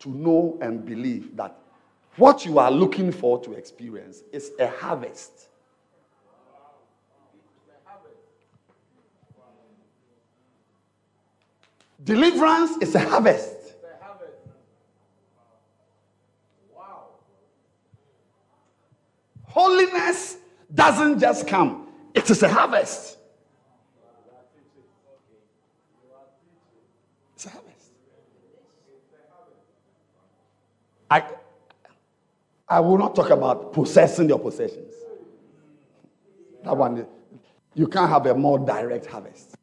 to know and believe that what you are looking for to experience is a harvest. Deliverance is a harvest. Holiness doesn't just come, it is a harvest. It's a harvest. I, I will not talk about possessing your possessions. That one, you can't have a more direct harvest.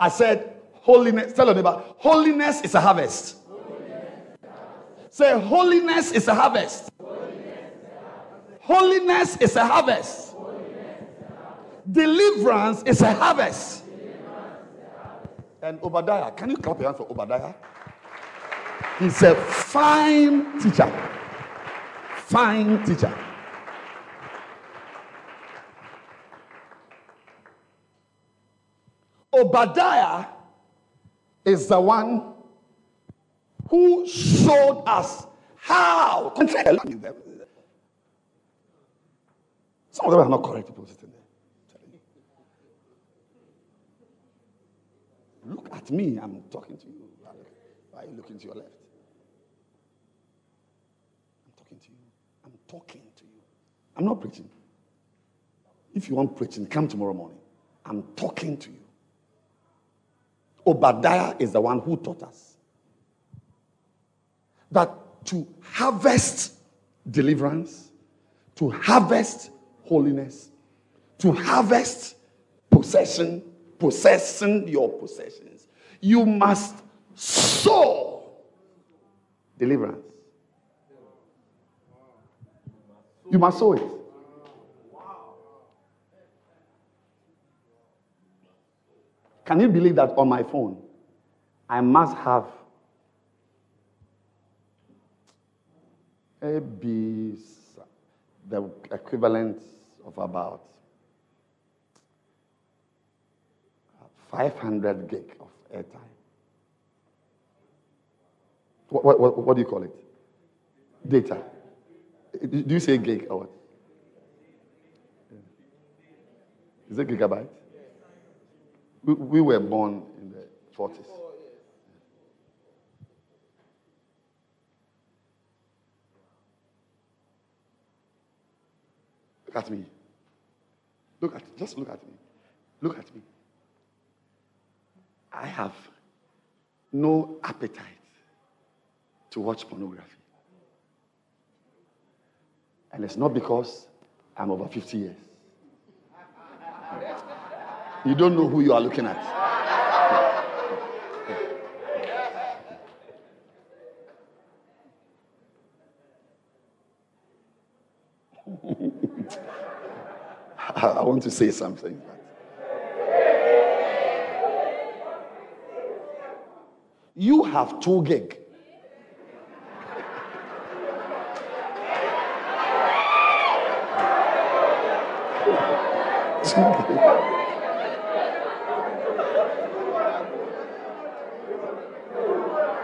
I said, holiness, tell your neighbor, holiness is a harvest. Say, holiness is a harvest. Holiness is a harvest. Deliverance is a harvest. And Obadiah, can you clap your hands for Obadiah? He's a fine teacher. Fine teacher. Obadiah is the one who showed us how. Some of them are not correct people sitting there. Look at me, I'm talking to you. Why are you looking to your left? I'm talking to you. I'm talking to you. I'm not preaching. If you want preaching, come tomorrow morning. I'm talking to you. Obadiah is the one who taught us that to harvest deliverance, to harvest holiness, to harvest possession, possessing your possessions, you must sow deliverance. You must sow it. Can you believe that on my phone, I must have maybe the equivalent of about 500 gig of airtime. What, what, what, do you call it? Data. Do you say gig or what? Is it gigabyte? We, we were born in the 40s. Look at me. Look at just look at me. Look at me. I have no appetite to watch pornography. And it's not because I'm over 50 years. You don't know who you are looking at. I want to say something. You have two gig.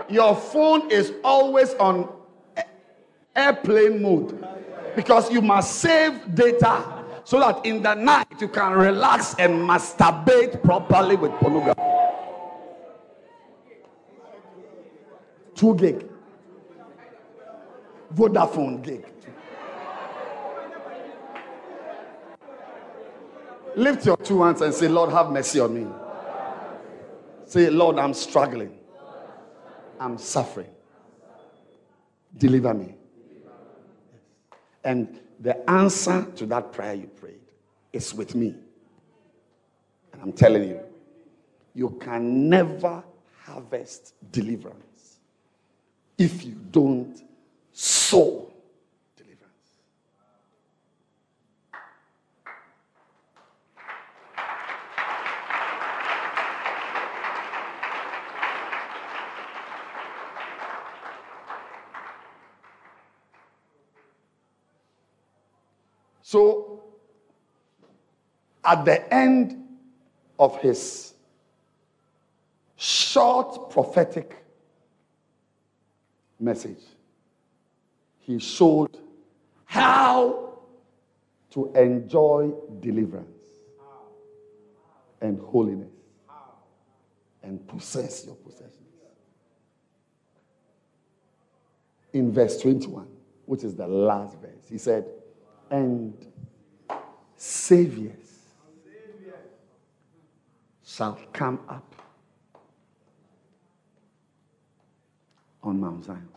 Your phone is always on airplane mode because you must save data so that in the night you can relax and masturbate properly with pornography. Two gig. Vodafone gig. Lift your two hands and say, Lord, have mercy on me. Say, Lord, I'm struggling. I'm suffering. Deliver me. And the answer to that prayer you prayed is with me. And I'm telling you, you can never harvest deliverance if you don't sow So, at the end of his short prophetic message, he showed how to enjoy deliverance and holiness and possess your possessions. In verse 21, which is the last verse, he said, and saviors shall come up on Mount Zion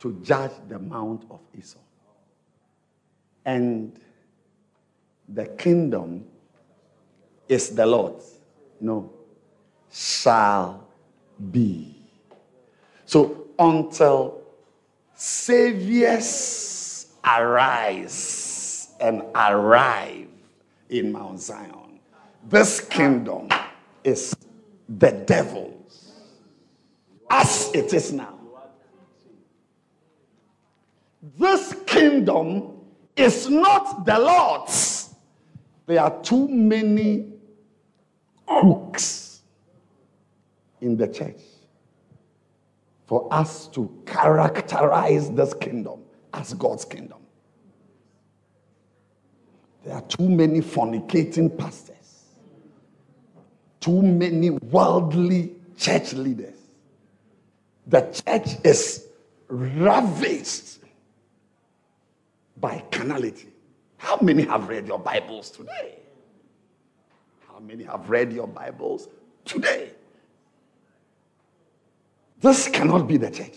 to judge the Mount of Esau. And the kingdom is the Lord's. No, shall be. So until saviors arise and arrive in Mount Zion. This kingdom is the devil's as it is now. This kingdom is not the Lord's. There are too many crooks in the church for us to characterize this kingdom as God's kingdom. There are too many fornicating pastors, too many worldly church leaders. The church is ravaged by carnality. How many have read your Bibles today? How many have read your Bibles today? This cannot be the church.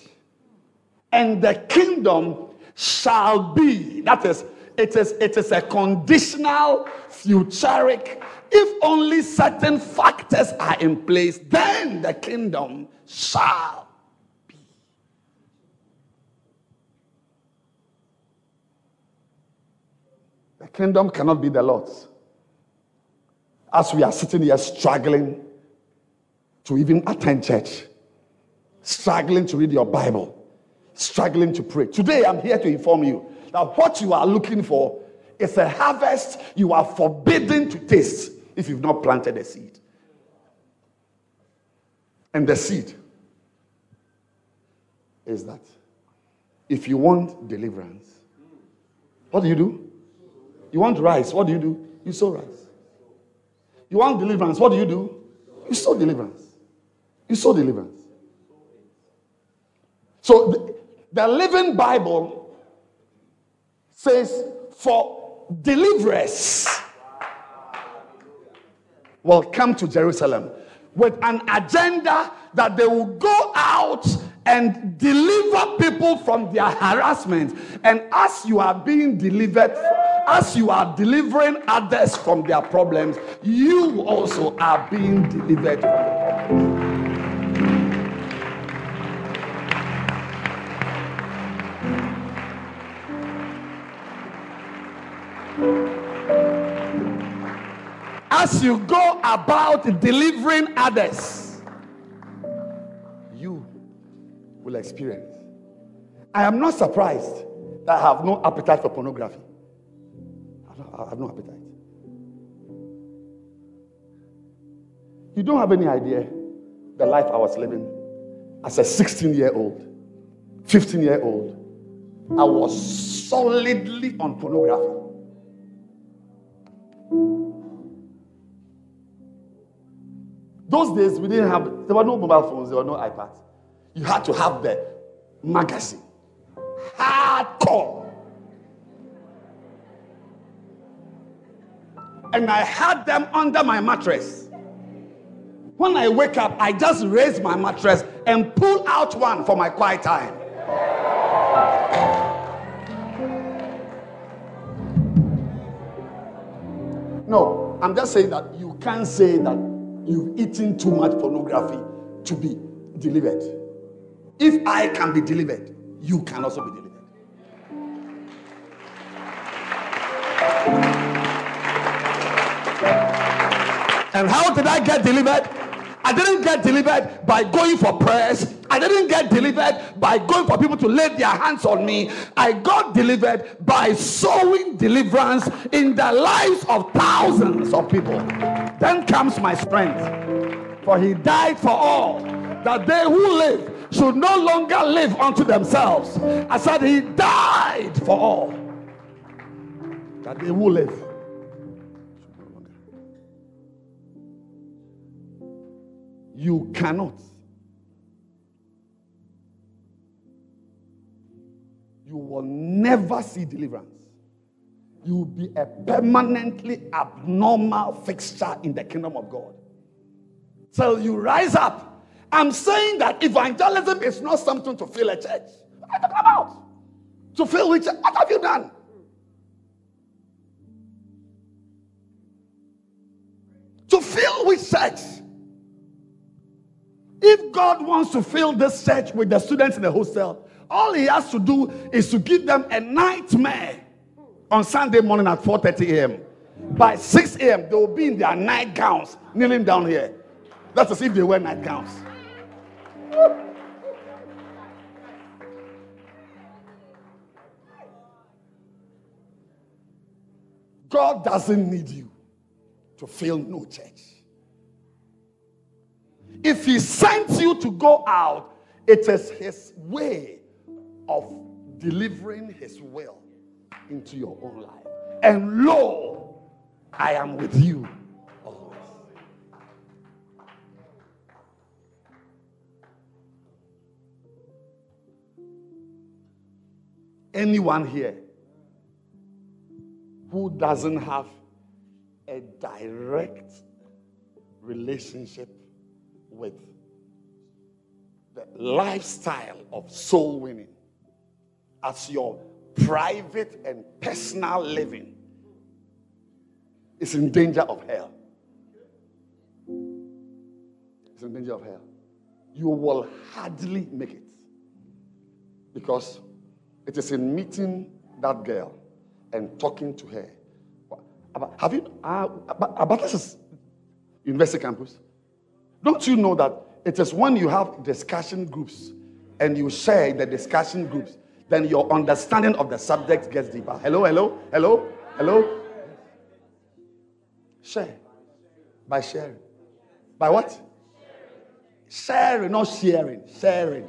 And the kingdom shall be. That is, it is, it is a conditional, futuric. If only certain factors are in place, then the kingdom shall be. The kingdom cannot be the Lord's. As we are sitting here struggling to even attend church, struggling to read your Bible, struggling to pray. Today, I'm here to inform you that what you are looking for is a harvest you are forbidden to taste if you've not planted a seed. And the seed is that if you want deliverance, what do you do? You want rice, what do you do? You sow rice. You want deliverance, what do you do? You sow deliverance. You sow deliverance. So the, Living Bible says, for deliverers will come to Jerusalem with an agenda that they will go out and deliver people from their harassment. And as you are being delivered, as you are delivering others from their problems, you also are being delivered As you go about delivering others, you will experience. I am not surprised that I have no appetite for pornography. I have no appetite. You don't have any idea the life I was living as a 16 year old, 15 year old. I was solidly on pornography. Those days, we didn't have, there were no mobile phones, there were no iPads. You had to have the magazine. Hardcore. And I had them under my mattress. When I wake up, I just raise my mattress and pull out one for my quiet time. No, I'm just saying that you can't say that you've eaten too much pornography to be delivered. If I can be delivered, you can also be delivered. And how did I get delivered? I didn't get delivered by going for prayers. I didn't get delivered by going for people to lay their hands on me. I got delivered by sowing deliverance in the lives of thousands of people. Then comes my strength. For he died for all, that they who live should no longer live unto themselves. I said, He died for all, that they who live You cannot. You will never see deliverance. You will be a permanently abnormal fixture in the kingdom of God. So you rise up. I'm saying that evangelism is not something to fill a church. What are you talking about? To fill which? What have you done? To fill which church? If God wants to fill this church with the students in the hostel, all he has to do is to give them a nightmare on Sunday morning at 4:30 a.m. By 6 a.m., they will be in their nightgowns, kneeling down here. That's as if they wear nightgowns. God doesn't need you to fill no church. If he sent you to go out, it is his way of delivering his will into your own life. And lo, I am with you always. Anyone here who doesn't have a direct relationship with the lifestyle of soul winning as your private and personal living is in danger of hell. It's in danger of hell. You will hardly make it because it is in meeting that girl and talking to her. Have you, uh, but this is university campus. Don't you know that it is when you have discussion groups and you share the discussion groups, then your understanding of the subject gets deeper. Hello, hello, hello, hello. Share. By sharing. By what? Sharing, not sharing. Sharing.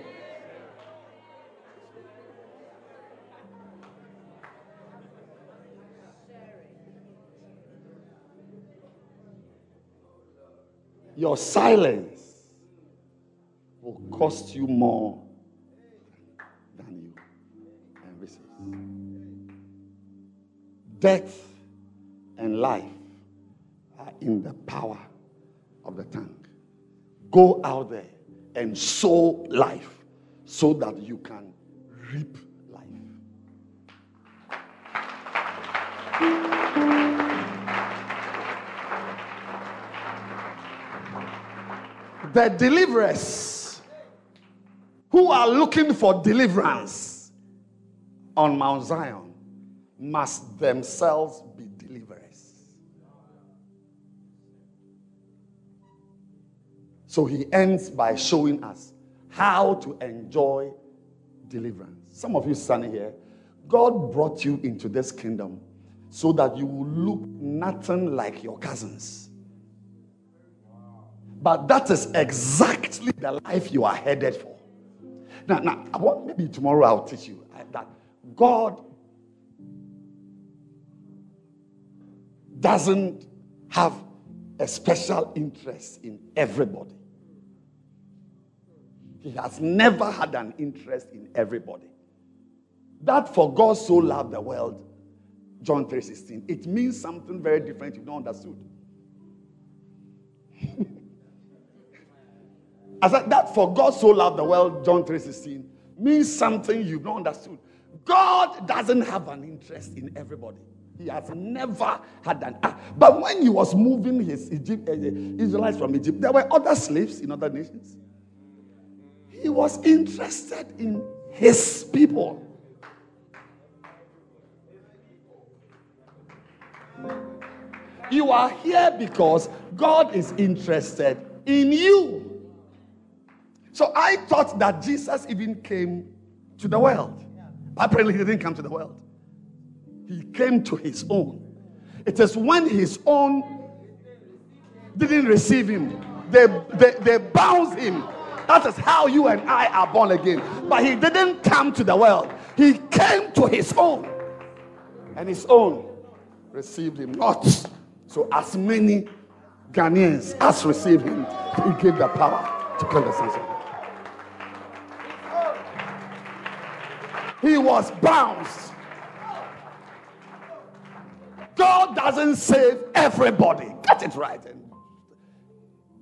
Your silence will cost you more than you envisage. Death and life are in the power of the tongue. Go out there and sow life so that you can reap life. The deliverers who are looking for deliverance on Mount Zion must themselves be deliverers. So he ends by showing us how to enjoy deliverance. Some of you standing here, God brought you into this kingdom so that you will look nothing like your cousins. But that is exactly the life you are headed for. Now, now I want, maybe tomorrow I'll teach you uh, that God doesn't have a special interest in everybody. He has never had an interest in everybody. That for God so loved the world, John 3:16, it means something very different you don't understood. I said that for God so loved the world, John 3:16, means something you've not understood. God doesn't have an interest in everybody. He has never had an. Ah, but when he was moving his Egypt, uh, Israelites from Egypt, there were other slaves in other nations. He was interested in his people. You are here because God is interested in you. So I thought that Jesus even came to the world. Apparently, he didn't come to the world, he came to his own. It is when his own didn't receive him, they, they, they bound him. That is how you and I are born again. But he didn't come to the world, he came to his own. And his own received him not. So, as many Ghanaians as received him, he gave the power to come the sons he was bounced. God doesn't save everybody. Get it right. And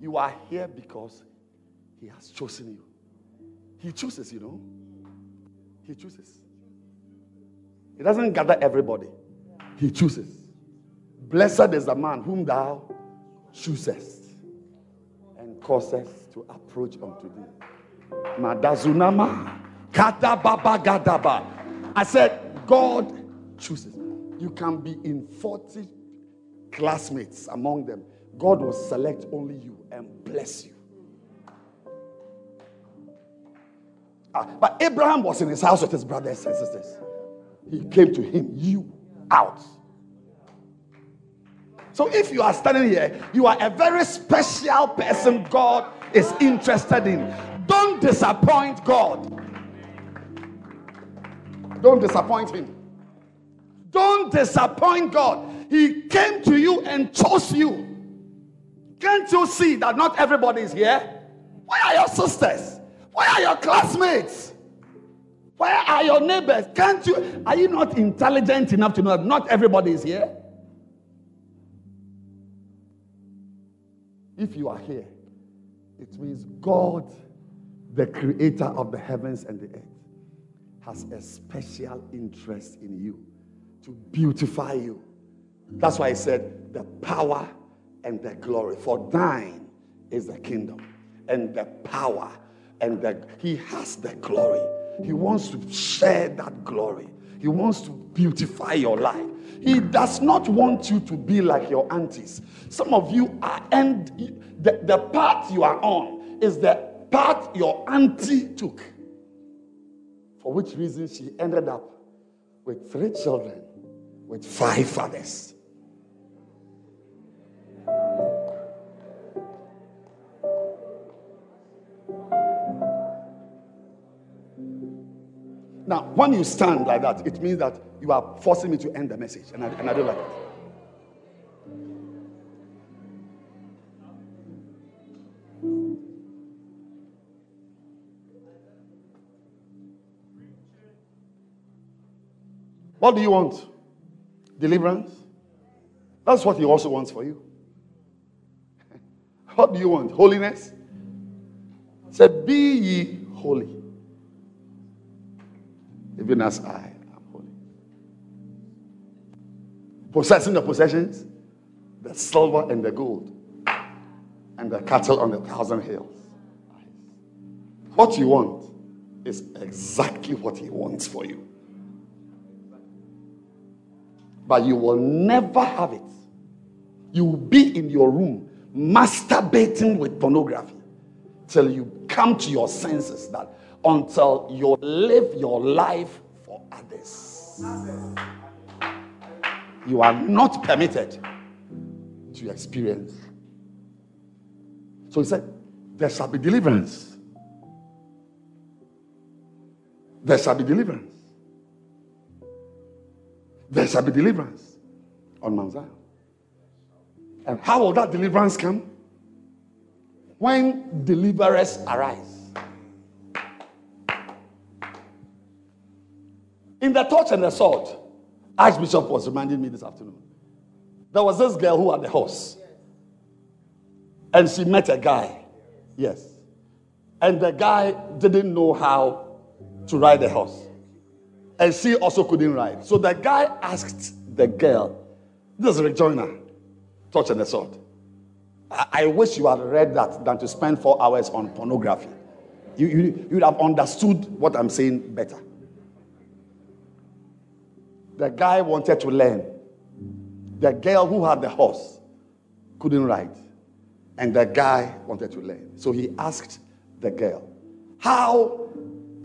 you are here because he has chosen you. He chooses, you know. He chooses. He doesn't gather everybody. He chooses. Blessed is the man whom thou choosest and causes to approach unto thee. Madazunama. Gadaba. I said, God chooses. You can be in 40 classmates among them. God will select only you and bless you. Ah, but Abraham was in his house with his brothers and sisters. He came to him, you out. So if you are standing here, you are a very special person God is interested in. Don't disappoint God. Don't disappoint him. Don't disappoint God. He came to you and chose you. Can't you see that not everybody is here? Where are your sisters? Where are your classmates? Where are your neighbors? Can't you? Are you not intelligent enough to know that not everybody is here? If you are here, it means God, the creator of the heavens and the earth, has a special interest in you to beautify you. That's why I said the power and the glory. For thine is the kingdom and the power and the he has the glory. He wants to share that glory. He wants to beautify your life. He does not want you to be like your aunties. Some of you are and the, the path you are on is the path your auntie took. For which reason she ended up with three children with five fathers. Now, when you stand like that, it means that you are forcing me to end the message, and I, and I don't like it. What do you want? Deliverance? That's what he also wants for you. What do you want? Holiness? Say, Be ye holy even as I am holy. Possessing the possessions, the silver and the gold, and the cattle on the thousand hills. What you want is exactly what He wants for you. But you will never have it. You will be in your room masturbating with pornography till you come to your senses that until you live your life for others. You are not permitted to experience. So he said, There shall be deliverance. There shall be deliverance. There shall be deliverance on Mount Zion. And how will that deliverance come? When deliverers arise. In the torch and the sword, Archbishop was reminding me this afternoon. There was this girl who had a horse. And she met a guy. Yes. And the guy didn't know how to ride a horse. And she also couldn't ride. So the guy asked the girl, this is rejoinder, touch and assault. I, I wish you had read that than to spend four hours on pornography. You, you, you would have understood what I'm saying better. The guy wanted to learn. The girl who had the horse couldn't ride. And the guy wanted to learn. So he asked the girl, How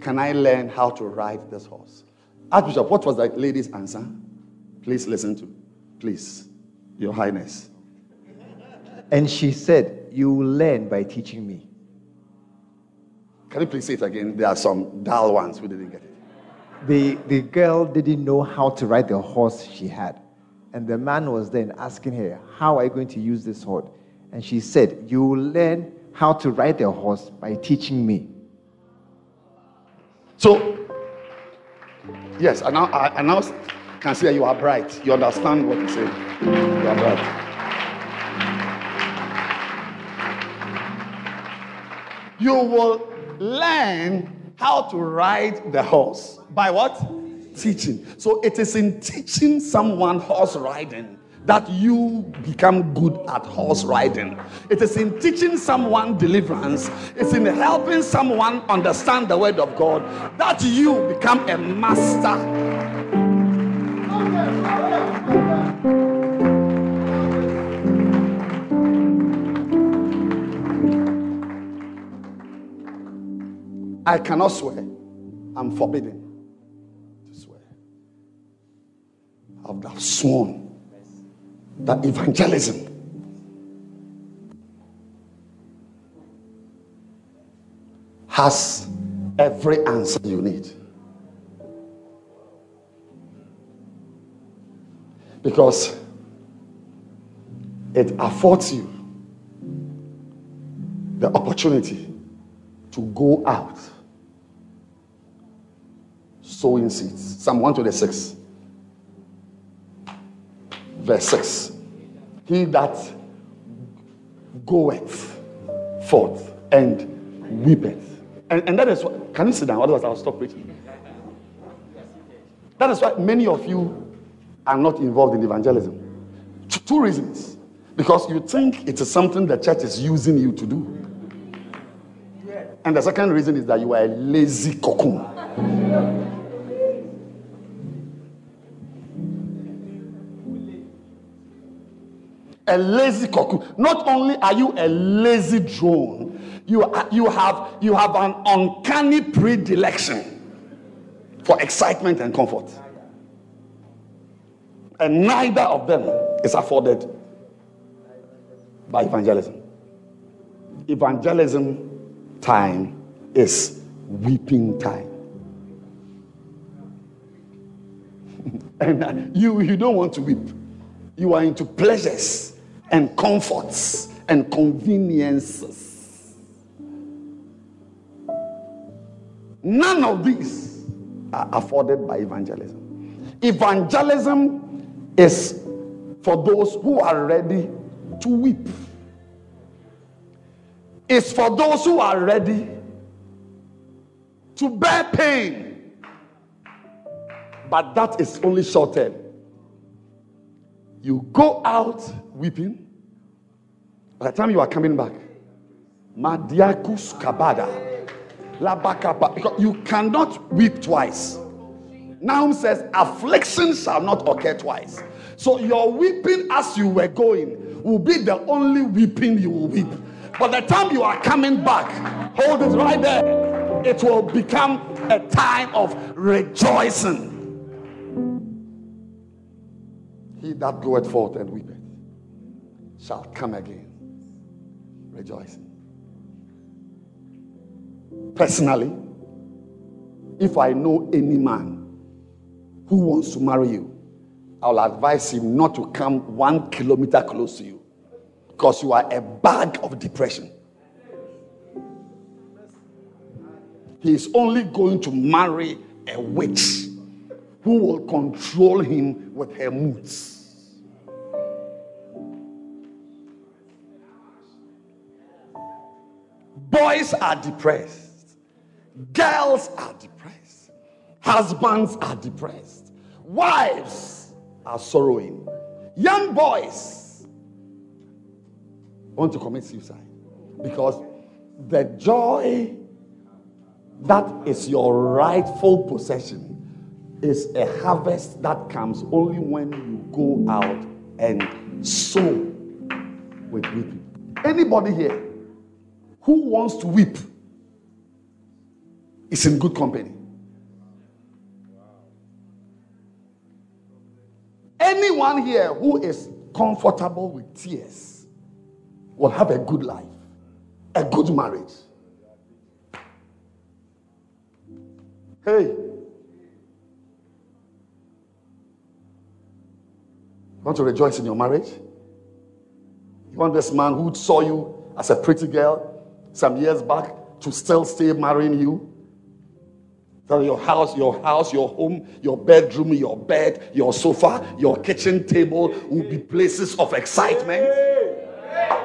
can I learn how to ride this horse? Archbishop, what was the lady's answer? Please listen to, please, Your Highness. And she said, You will learn by teaching me. Can you please say it again? There are some dull ones who didn't get it the, the girl didn't know how to ride the horse she had. And the man was then asking her, How are you going to use this horse? And she said, You will learn how to ride the horse by teaching me. So, yes, I now, I, I now can see that you are bright. You understand what he's saying. You are bright. You will learn how to ride the horse. By what? Teaching. So it is in teaching someone horse riding that you become good at horse riding. It is in teaching someone deliverance, it's in helping someone understand the word of God that you become a master. I cannot swear. I'm forbidden. To swear. I've sworn that evangelism has every answer you need. Because it affords you the opportunity to go out sowing seeds. Psalm 126 verse 6. He that goeth forth and weepeth. And, and that is what, can you sit down? Otherwise, I'll stop preaching. That is why many of you are not involved in evangelism. Two reasons. Because you think it is something the church is using you to do. And the second reason is that you are a lazy cocoon. A lazy cocoon. Not only are you a lazy drone, you, you, have, you have an uncanny predilection for excitement and comfort. And neither of them is afforded by evangelism. Evangelism time is weeping time. and uh, you, you don't want to weep. You are into pleasures and comforts and conveniences. None of these are afforded by evangelism. Evangelism is for those who are ready to weep. It's for those who are ready to bear pain. But that is only short term. You go out weeping. By the time you are coming back, Madiakus Kabada. Labakapa. You cannot weep twice. Nahum says, affliction shall not occur twice. So your weeping as you were going will be the only weeping you will weep. By the time you are coming back, hold it right there. It will become a time of rejoicing. He that goeth forth and weepeth shall come again, rejoicing. Personally, if I know any man who wants to marry you, I'll advise him not to come one kilometer close to you because you are a bag of depression. He is only going to marry a witch who will control him with her moods. Boys are depressed, girls are depressed, husbands are depressed, wives are sorrowing, young boys want to commit suicide because the joy that is your rightful possession is a harvest that comes only when you go out and sow with weeping. Anybody here who wants to weep is in good company. Anyone here who is comfortable with tears will have a good life, a good marriage. Hey, you want to rejoice in your marriage? You want this man who saw you as a pretty girl some years back to still stay marrying you? That your house, your house, your home, your bedroom, your bed, your sofa, your kitchen table will be places of excitement.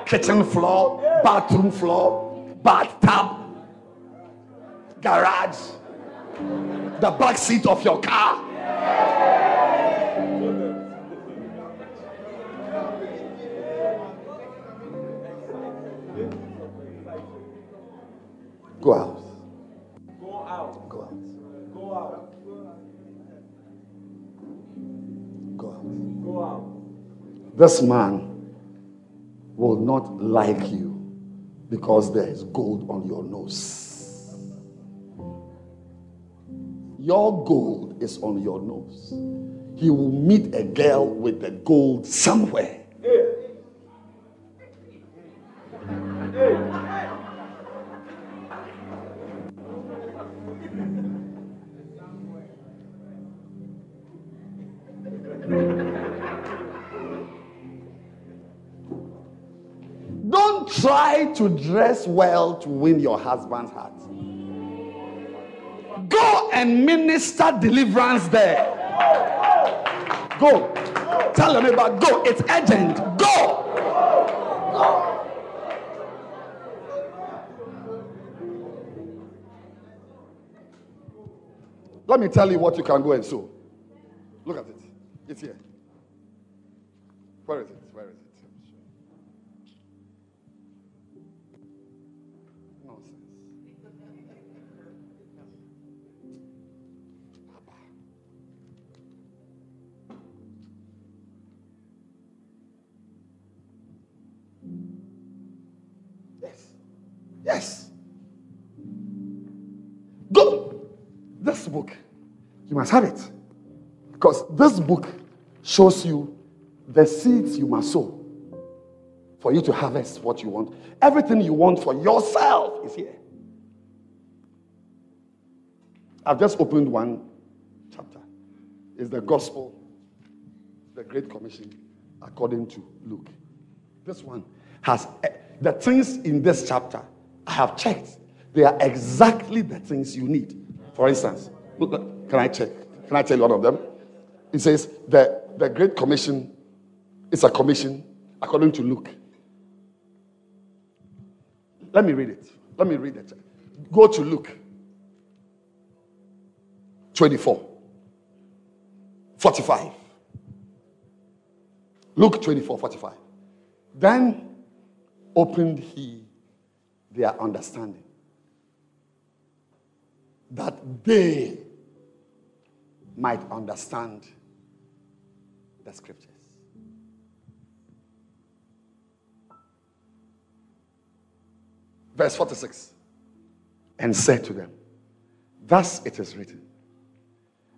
Kitchen floor, bathroom floor, bathtub, garage, the back seat of your car. Go out. Go out. Go out. Go out. Go out. Go out. This man will not like you because there is gold on your nose. Your gold is on your nose. He will meet a girl with the gold somewhere. To dress well to win your husband's heart. Go and minister deliverance there. Go. Tell them about go. It's urgent. Go. Let me tell you what you can go and sow. Look at it. It's here. Where is it? Book, you must have it. Because this book shows you the seeds you must sow for you to harvest what you want. Everything you want for yourself is here. I've just opened one chapter. It's the gospel, the Great Commission, according to Luke. This one has the things in this chapter I have checked. They are exactly the things you need. For instance, can I check? Can I tell you one of them? It says the, the Great Commission is a commission according to Luke. Let me read it. Let me read it. Go to Luke 24, 45. Luke 24, 45. Then opened he their understanding that they might understand the scriptures. Verse 46 and said to them, Thus it is written,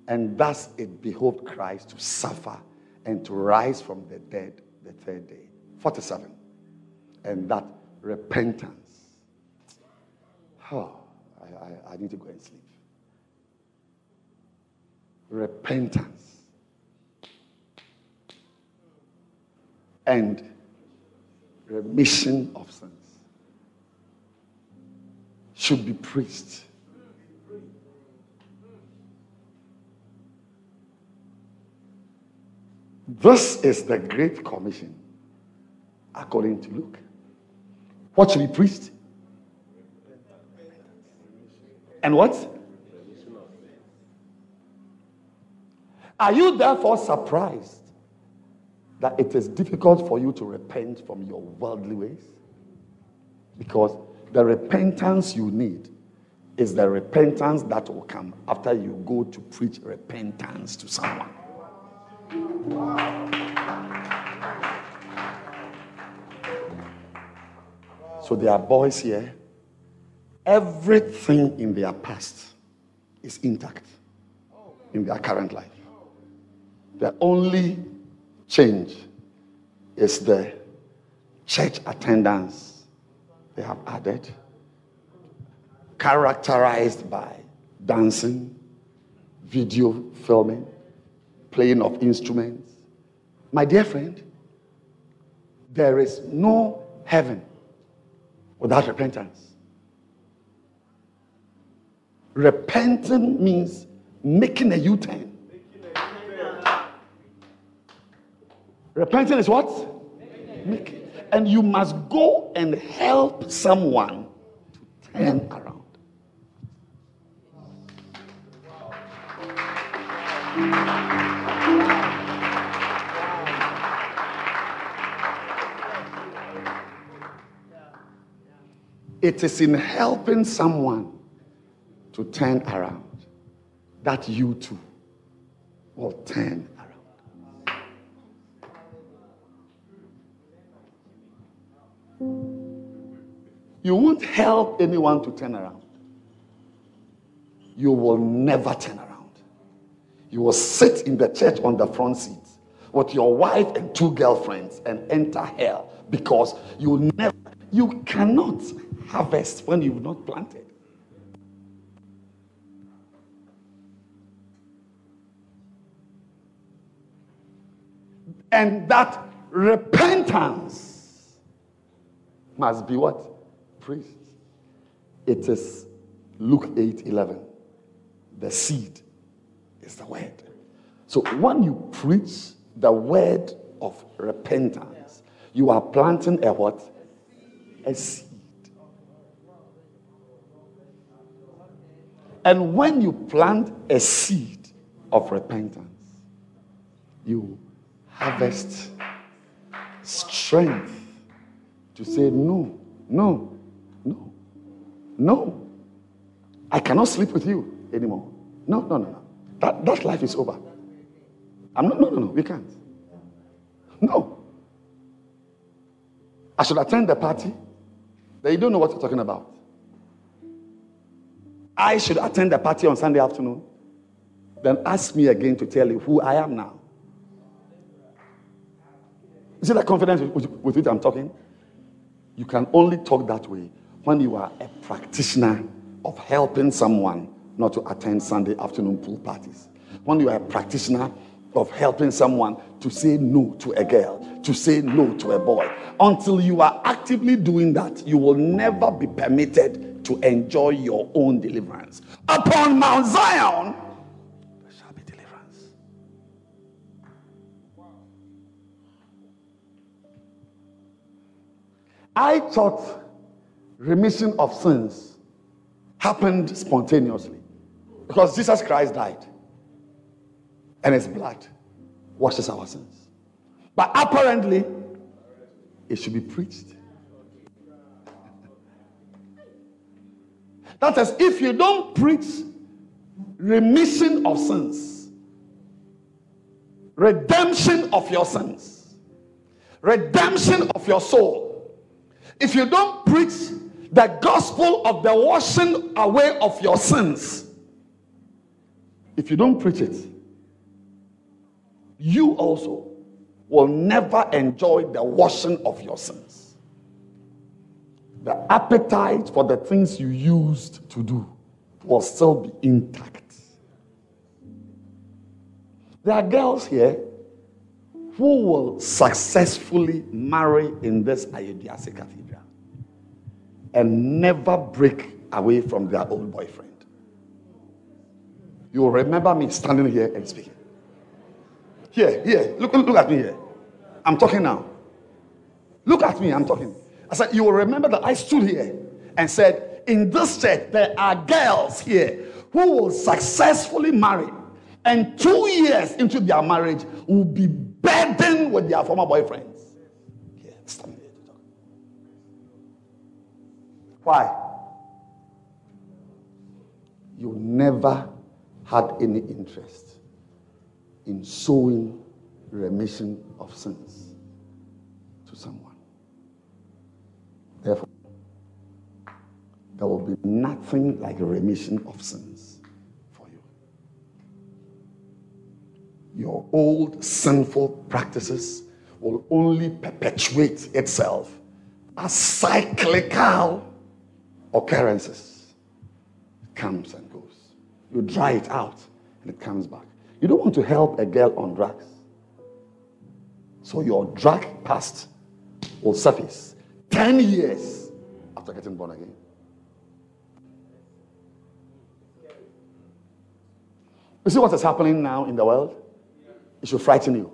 and thus it behoved Christ to suffer and to rise from the dead the third day. 47. And that repentance. Oh, I, I, I need to go and sleep. Repentance and remission of sins should be preached. This is the Great Commission according to Luke. What should be preached? And what? Are you therefore surprised that it is difficult for you to repent from your worldly ways? Because the repentance you need is the repentance that will come after you go to preach repentance to someone. So there are boys here. Everything in their past is intact in their current life. The only change is the church attendance they have added, characterized by dancing, video filming, playing of instruments. My dear friend, there is no heaven without repentance. Repenting means making a U turn. Repenting is what? Make. And you must go and help someone to turn around. It is in helping someone to turn around that you too will turn You won't help anyone to turn around. You will never turn around. You will sit in the church on the front seat with your wife and two girlfriends and enter hell because you never, you cannot harvest when you've not planted. And that repentance must be what? Preached. It is Luke 8 11. The seed is the word. So when you preach the word of repentance, you are planting a what? A seed. And when you plant a seed of repentance, you harvest strength to say, no, no, no. I cannot sleep with you anymore. No, no, no, no. That, that life is over. I'm not, no, no, no, we can't. No. I should attend the party. You don't know what you're talking about. I should attend the party on Sunday afternoon. Then ask me again to tell you who I am now. You see that confidence with, with which I'm talking? You can only talk that way when you are a practitioner of helping someone not to attend Sunday afternoon pool parties. When you are a practitioner of helping someone to say no to a girl, to say no to a boy. Until you are actively doing that, you will never be permitted to enjoy your own deliverance. Upon Mount Zion, there shall be deliverance. I thought remission of sins happened spontaneously because Jesus Christ died and his blood washes our sins. But apparently, it should be preached. That is, if you don't preach remission of sins, redemption of your sins, redemption of your soul, if you don't preach the gospel of the washing away of your sins, if you don't preach it, you also will never enjoy the washing of your sins. The appetite for the things you used to do will still be intact. There are girls here who will successfully marry in this Ayodiasi cathedral and never break away from their old boyfriend. You will remember me standing here and speaking. Here, here. Look, look at me here. I'm talking now. Look at me, I'm talking. I said, You will remember that I stood here and said, In this church, there are girls here who will successfully marry, and two years into their marriage will be burdened with their former boyfriends. Here, Why? You never had any interest in sowing remission of sins to someone. Therefore, there will be nothing like remission of sins for you. Your old sinful practices will only perpetuate itself as cyclical occurrences. It comes and goes. You dry it out and it comes back. You don't want to help a girl on drugs. So your drug past will surface 10 years after getting born again. You see what is happening now in the world? It should frighten you.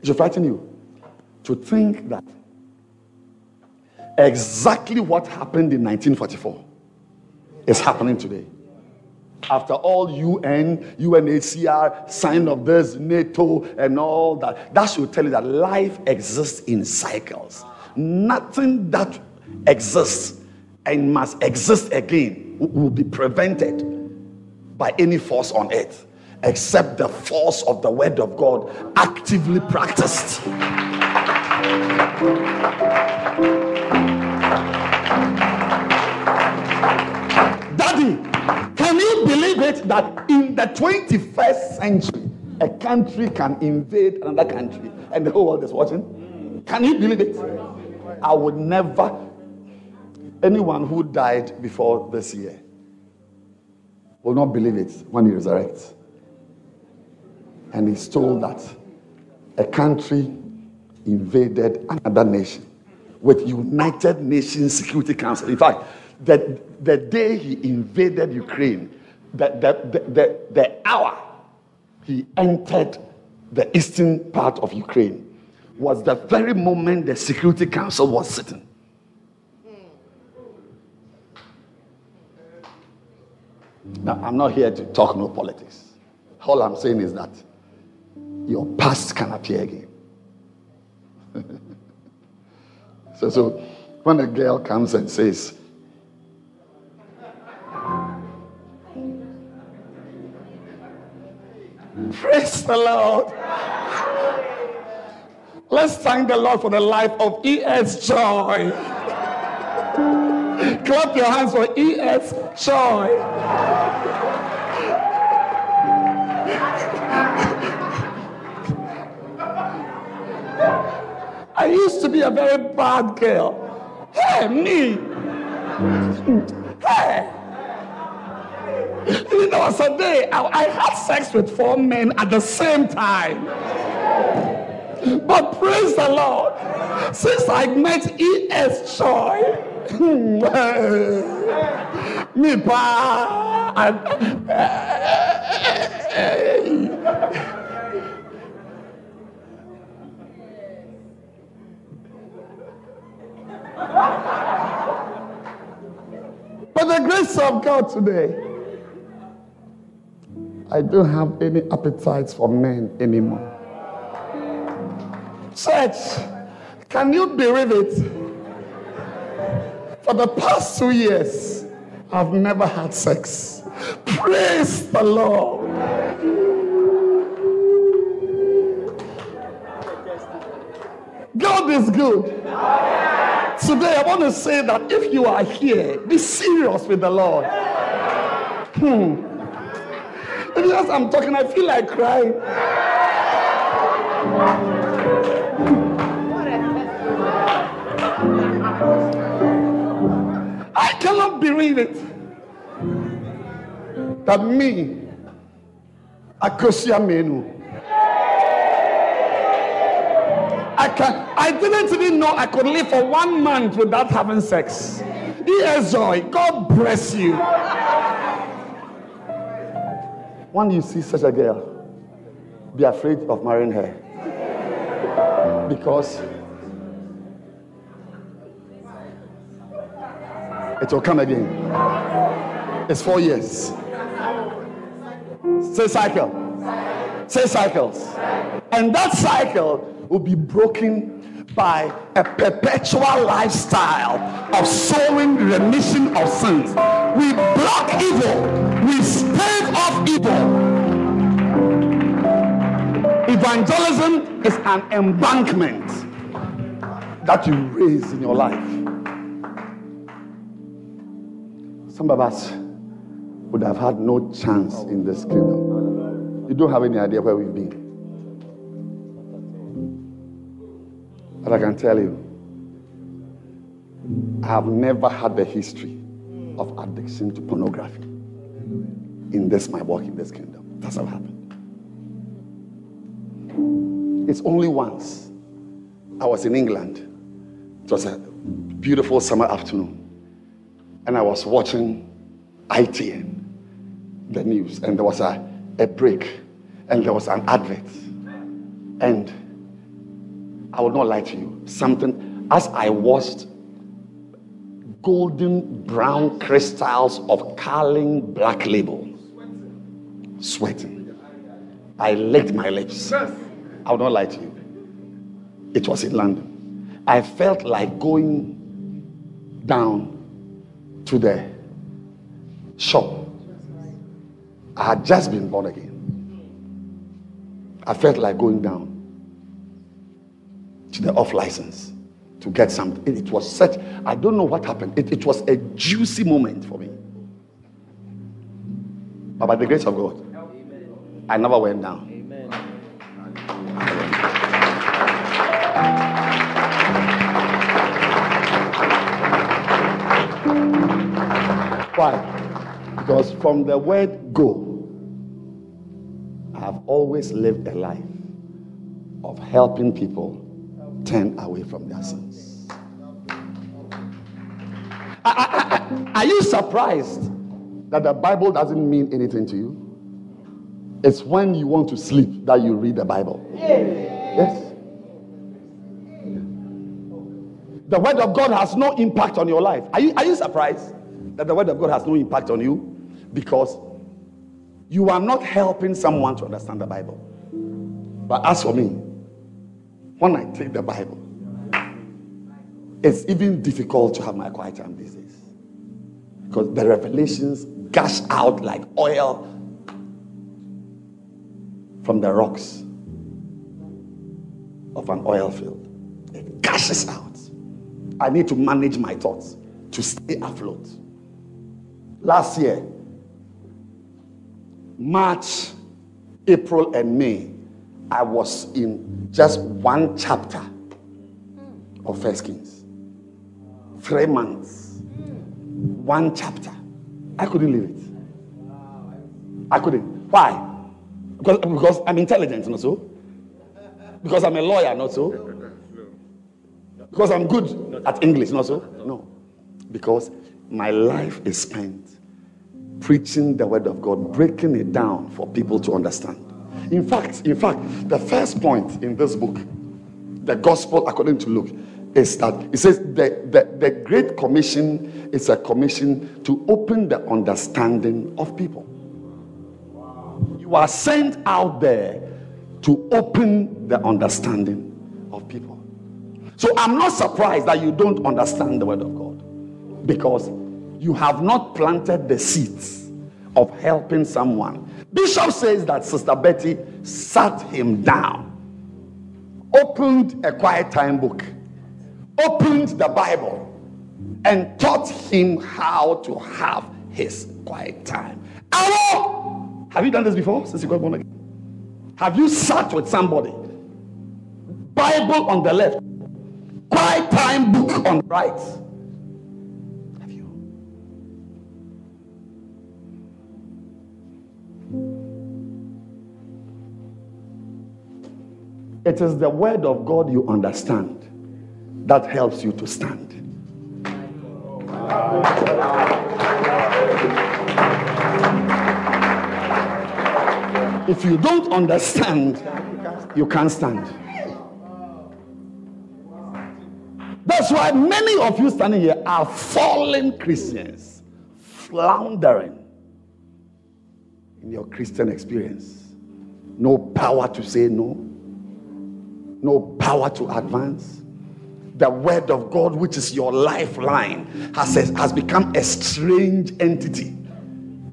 It should frighten you to think that exactly what happened in 1944 is happening today. After all, UN, UNHCR, sign of this, NATO, and all that, that should tell you that life exists in cycles. Nothing that exists and must exist again will be prevented by any force on earth except the force of the word of God actively practiced. Can you believe it that in the 21st century, a country can invade another country and the whole world is watching? Can you believe it? I would never, anyone who died before this year will not believe it when he resurrects. And he's told that a country invaded another nation with United Nations Security Council. In fact, the, the day he invaded Ukraine, the, the, the, the, hour he entered the eastern part of Ukraine was the very moment the Security Council was sitting. Now, I'm not here to talk no politics. All I'm saying is that your past can appear again. so, so when a girl comes and says, Praise the Lord. Let's thank the Lord for the life of E.S. Joy. Clap your hands for E.S. Joy. I used to be a very bad girl. Hey, me. Hey. You know, was a day I, I had sex with four men at the same time. But praise the Lord, since I met E.S. Joy, me pa, and, By the grace of God today, I don't have any appetites for men anymore. Church, can you believe it? For the past two years, I've never had sex. Praise the Lord. God is good. Today, I want to say that if you are here, be serious with the Lord. Hmm. I'm talking, I feel like crying. I cannot believe it that me, Akosia Menu, I can I didn't even know I could live for one month without having sex. Yes, joy. God bless you. When you see such a girl, be afraid of marrying her. Because it will come again. It's four years. Say cycle. Say cycles. And that cycle will be broken by a perpetual lifestyle of sowing remission of sins. We block evil, we stave off Evangelism is an embankment that you raise in your life. Some of us would have had no chance in this kingdom. You don't have any idea where we've been. But I can tell you, I have never had the history of addiction to pornography in this my work in this kingdom. That's what happened. It's only once I was in England. It was a beautiful summer afternoon. And I was watching ITN, the news, and there was a, a break, and there was an advert. And I will not lie to you. Something, as I watched golden brown crystals of Carling Black Label, sweating, I licked my lips. I will not lie to you. It was in London. I felt like going down to the shop. I had just been born again. I felt like going down to the off license to get something. It, was such, I don't know what happened. It, it was a juicy moment for me. But by the grace of God, I never went down. Why? Because from the word go, I have always lived a life of helping people turn away from their sins. Are you surprised that the Bible doesn't mean anything to you? It's when you want to sleep that you read the Bible. Yes. The word of God has no impact on your life. Are you, are you surprised that the word of God has no impact on you? Because you are not helping someone to understand the Bible. But as for me, when I take the Bible, it's even difficult to have my quiet time these days. Because the revelations gush out like oil from the rocks of an oil field. It gushes out. I need to manage my thoughts to stay afloat. Last year, March, April, and May, I was in just one chapter of First Kings. Three months, one chapter. I couldn't leave it. I couldn't. Why? Because, because I'm intelligent, not so. Because I'm a lawyer, not so. Because I'm good at English, not so. No. Because my life is spent preaching the word of God, breaking it down for people to understand. In fact, in fact, the first point in this book, the gospel according to Luke, is that it says the, the, the Great Commission is a commission to open the understanding of people. You are sent out there to open the understanding of people. So I'm not surprised that you don't understand the word of God because you have not planted the seeds of helping someone. Bishop says that Sister Betty sat him down, opened a quiet time book, opened the Bible, and taught him how to have his quiet time. Hello! Have you done this before since you got born again? Have you sat with somebody? Bible on the left, quiet time book on the right. Have you? It is the word of God you understand that helps you to stand. If you don't understand, you can't stand. That's why many of you standing here are fallen Christians, floundering in your Christian experience. No power to say no, no power to advance. The word of God, which is your lifeline, has, has become a strange entity.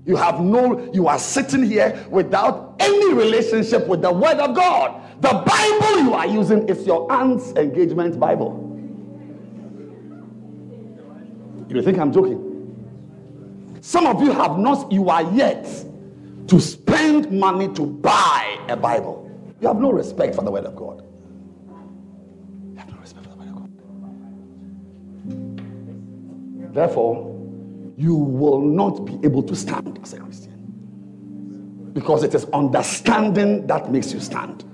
You have no, you are sitting here without any relationship with the word of God. The Bible you are using is your aunt's engagement Bible. You think I'm joking? Some of you have not, you are yet to spend money to buy a Bible. You have no respect for the word of God. You have no respect for the word of God. Therefore, you will not be able to stand as a Christian. Because it is understanding that makes you stand.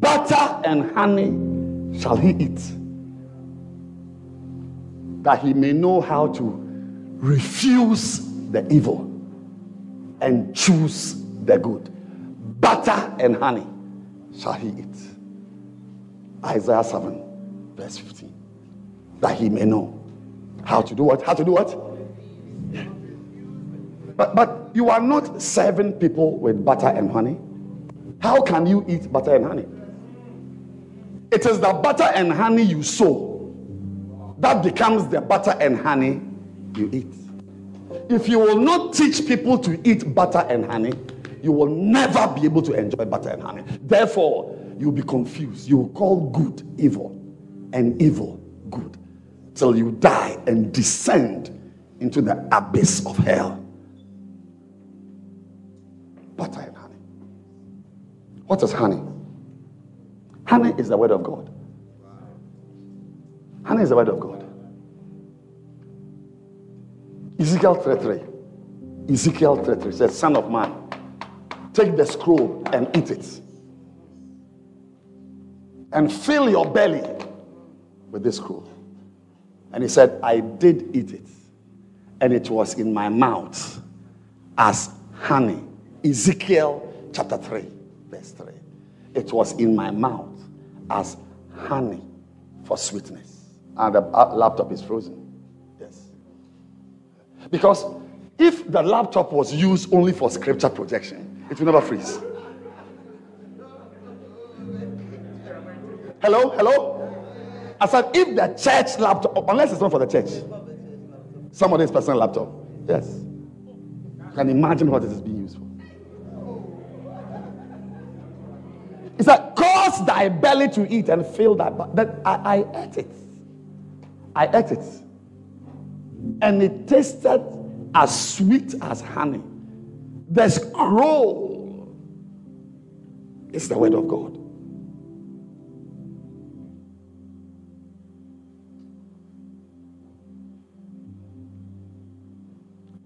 Butter and honey shall he eat, that he may know how to refuse the evil and choose the good. Butter and honey shall he eat. Isaiah 7, verse 15. That he may know how to do what? How to do what? But, but you are not serving people with butter and honey. How can you eat butter and honey? It is the butter and honey you sow that becomes the butter and honey you eat. If you will not teach people to eat butter and honey, you will never be able to enjoy butter and honey. Therefore, you'll be confused. You will call good evil and evil good till you die and descend into the abyss of hell. Butter and honey. What is honey? Honey is the word of God. Honey is the word of God. Ezekiel 33. Ezekiel 33 says, Son of man, take the scroll and eat it. And fill your belly with this scroll. And he said, I did eat it. And it was in my mouth as honey. Ezekiel chapter 3, verse 3. It was in my mouth as honey for sweetness. And the uh, laptop is frozen. Yes. Because if the laptop was used only for scripture projection, it will never freeze. Hello? Hello? I said, if the church laptop, unless it's not for the church, somebody's personal laptop, yes. You can imagine what it is being used for. He said, cause thy belly to eat and fill thy That I, I ate it. I ate it. And it tasted as sweet as honey. The scroll is the word of God.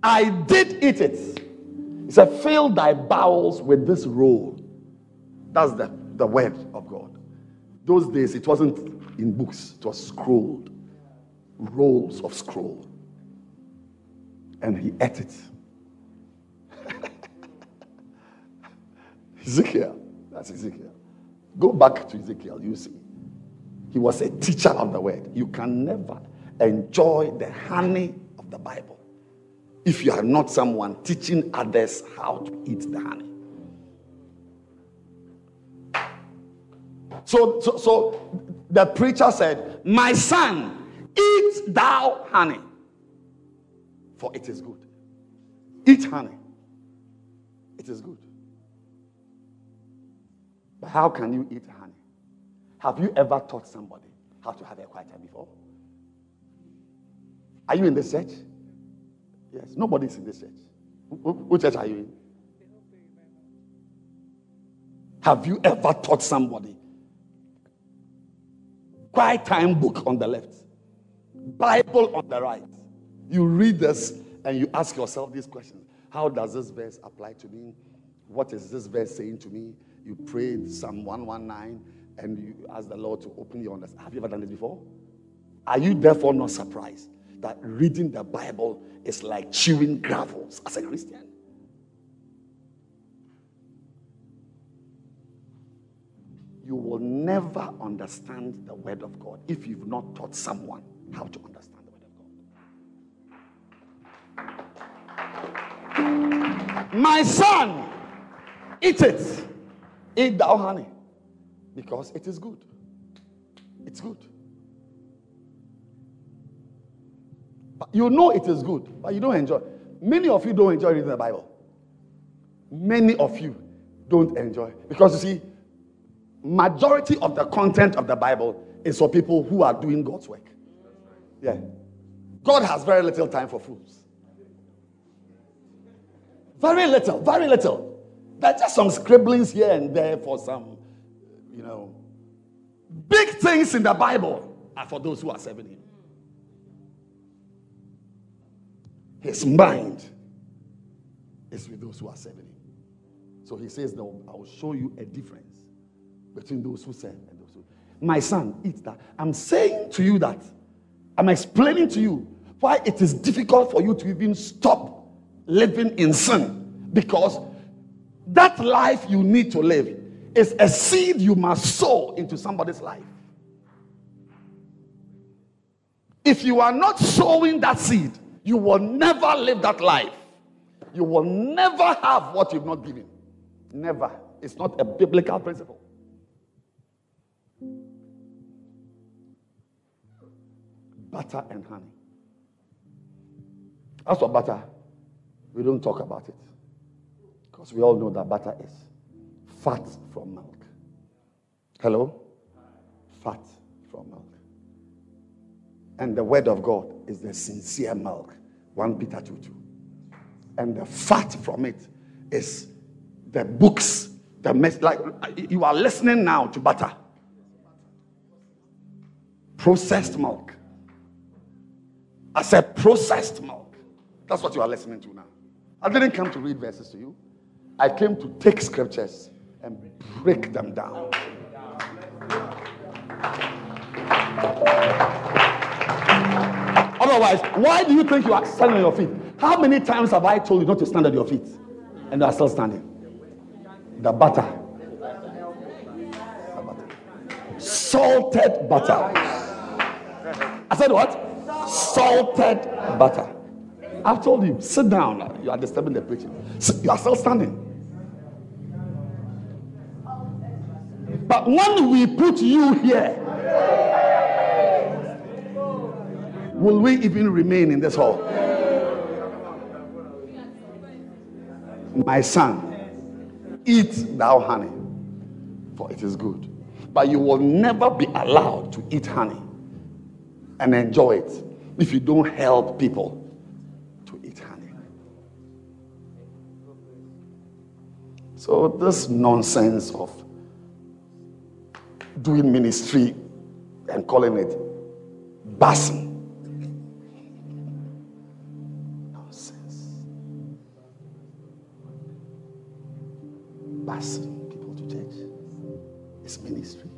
I did eat it. He said, Fill thy bowels with this roll. That's the, the word of God. Those days, it wasn't in books, it was scrolled, rolls of scroll. And he ate it. Ezekiel, that's Ezekiel. Go back to Ezekiel, you see. He was a teacher of the word. You can never enjoy the honey of the Bible if you are not someone teaching others how to eat the honey. So, so, so the preacher said, My son, eat thou honey, for it is good. Eat honey, it is good. But how can you eat honey? Have you ever taught somebody how to have a quiet time before? Are you in the church? Yes, nobody's in the church. Which church are you in? Have you ever taught somebody? Quiet time book on the left, Bible on the right. You read this and you ask yourself these questions How does this verse apply to me? What is this verse saying to me? You prayed Psalm 119 and you ask the Lord to open your understanding. Have you ever done this before? Are you therefore not surprised that reading the Bible is like chewing gravels as a Christian. You will never understand the Word of God if you've not taught someone how to understand the Word of God. My son, eat it. Eat thou honey because it is good. It's good. But You know it is good, but you don't enjoy. Many of you don't enjoy reading the Bible. Many of you don't enjoy because you see, majority of the content of the Bible is for people who are doing God's work. Yeah. God has very little time for fools. Very little, very little. There are just some scribblings here and there for some, you know. Big things in the Bible are for those who are serving Him. His mind is with those who are serving him. So he says, No, I will show you a difference between those who serve and those who. My son, eat that. I'm saying to you that, I'm explaining to you why it is difficult for you to even stop living in sin. Because that life you need to live is a seed you must sow into somebody's life. If you are not sowing that seed, you will never live that life. You will never have what you've not given. Never. It's not a biblical principle. Butter and honey. As for butter, we don't talk about it. Because we all know that butter is fat from milk. Hello? Fat from milk. And the word of God is the sincere milk. 1 Peter 2 2. And the fat from it is the books, the mess. Like you are listening now to butter, processed milk. I said processed milk. That's what you are listening to now. I didn't come to read verses to you, I came to take scriptures and break them down. Otherwise, why do you think you are standing on your feet? How many times have I told you not to stand on your feet? And you are still standing. The butter. The butter. Salted butter. I said what? Salted butter. I've told you, sit down. You are disturbing the preaching. You are still standing. But when we put you here, will we even remain in this hall? My son, eat thou honey, for it is good. But you will never be allowed to eat honey and enjoy it if you don't help people to eat honey. So, this nonsense of doing ministry and calling it basing. Nonsense. Basing people to church is ministry.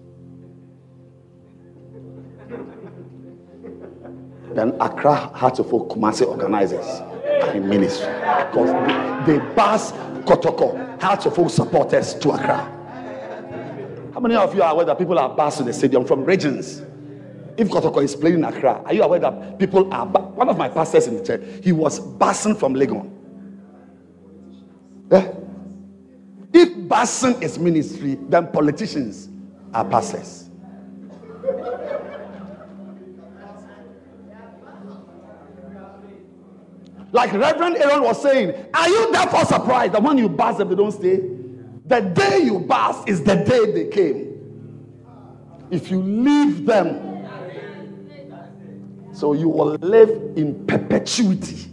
Then Accra Oak Kumasi organizers in ministry because they, they bus Kotoko Oak supporters to Accra. How many of you are aware that people are to the stadium from regions? If Kotoko is playing in Accra, are you aware that people are? bu- One of my pastors in the church, he was busing from Legon. Eh? If busing is ministry, then politicians are pastors. Like Reverend Aaron was saying, are you therefore surprised that when you bus them, they don't stay? The day you bus is the day they came. If you leave them, so you will live in perpetuity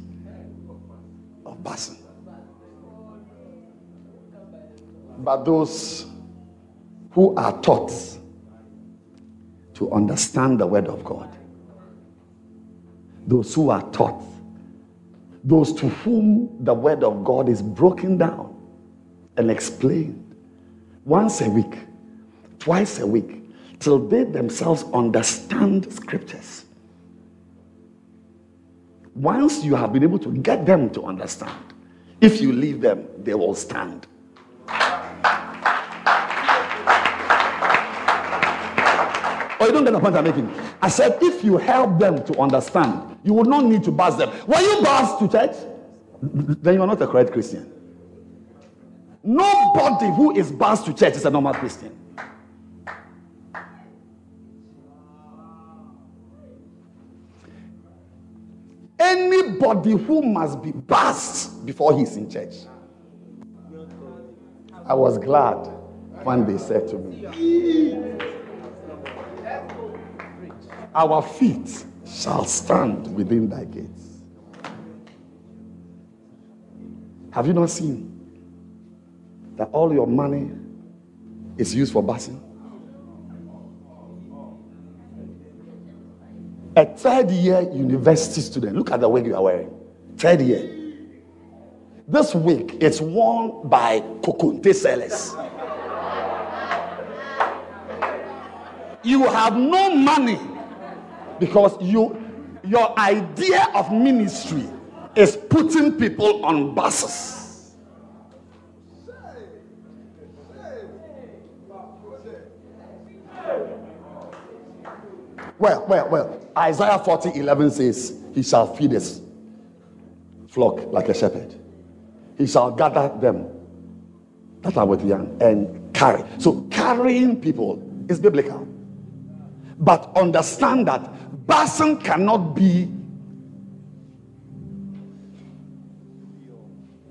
of busing. But those who are taught to understand the word of God, those who are taught, those to whom the word of God is broken down and explained once a week, twice a week, till they themselves understand scriptures. Once you have been able to get them to understand, if you leave them, they will stand. You don't get the point I'm making. I said, if you help them to understand, you will not need to buzz them. When you buzz to church, then you are not a correct Christian. Nobody who is buzzed to church is a normal Christian. Anybody who must be buzzed before he's in church. I was glad when they said to me, Our feet shall stand within thy gates. Have you not seen that all your money is used for busing? A third year university student, look at the wig you are wearing. Third year. This wig is worn by Kokonte sellers. You have no money because you your idea of ministry is putting people on buses. Well, well, well. Isaiah 40 11 says, He shall feed his flock like a shepherd. He shall gather them that are with young and carry. So, carrying people is biblical. But understand that Basin cannot be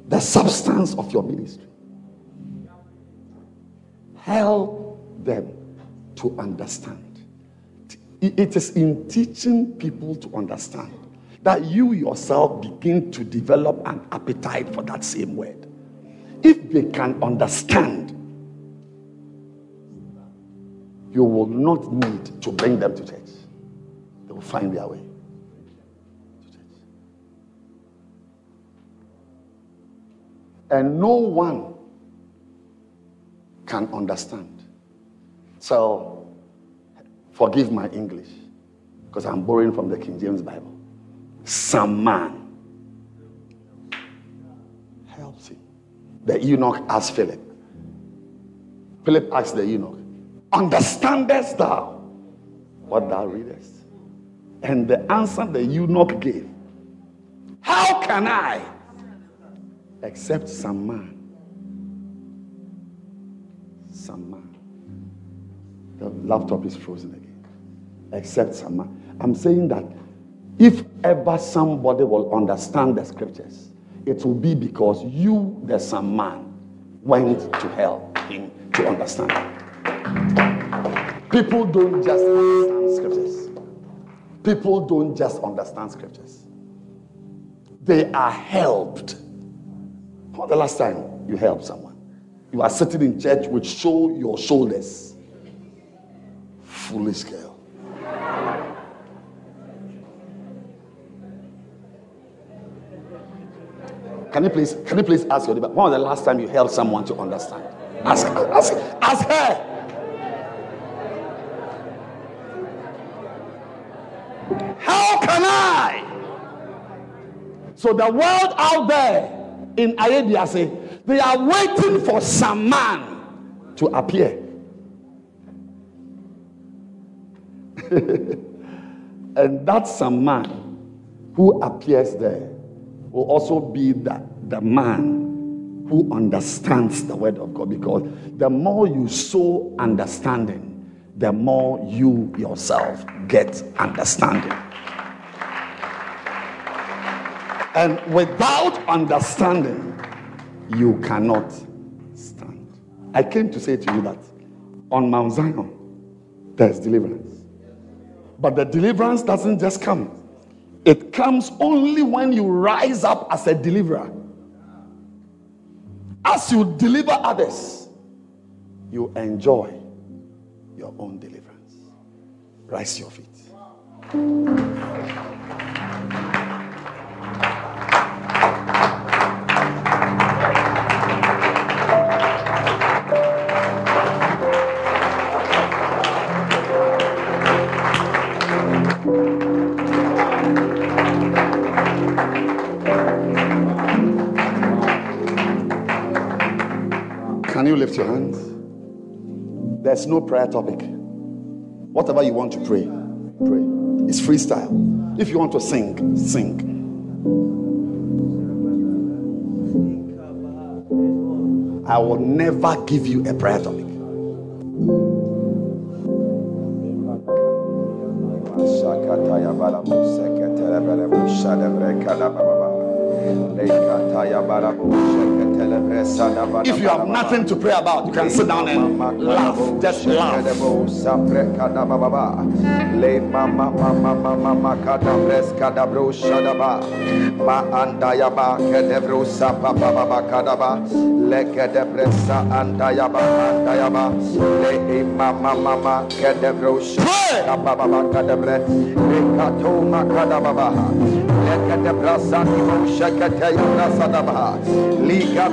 the substance of your ministry. Help them to understand. It is in teaching people to understand that you yourself begin to develop an appetite for that same word. If they can understand, you will not need to bring them to church. They will find their way to church. And no one can understand. So, forgive my English because I'm borrowing from the King James Bible. Some man helps him. The eunuch asked Philip. Philip asked the eunuch, Understandest thou what thou readest? And the answer the eunuch gave How can I? Except some man. Some man. The laptop is frozen again. Except some man. I'm saying that if ever somebody will understand the scriptures, it will be because you, the some man, went to help him to understand. People don't just understand scriptures. People don't just understand scriptures. They are helped. When the last time you helped someone? You are sitting in church with show your shoulders. Foolish girl. Can you please, can you please ask your neighbor, when was the last time you helped someone to understand? Ask, ask, ask her. How can I? So the world out there in Ayediase, they are waiting for some man to appear. and that some man who appears there will also be the, the man who understands the word of God because the more you sow understanding, the more you yourself get understanding. And without understanding, you cannot stand. I came to say to you that on Mount Zion, there's deliverance. But the deliverance doesn't just come, it comes only when you rise up as a deliverer. As you deliver others, you enjoy your own deliverance. Rise your feet. Your hands? There's no prayer topic. Whatever you want to pray, pray. It's freestyle. If you want to sing, sing. I will never give you a prayer topic. If you have nothing to pray about, you can sit down and laugh. Just laugh. Mama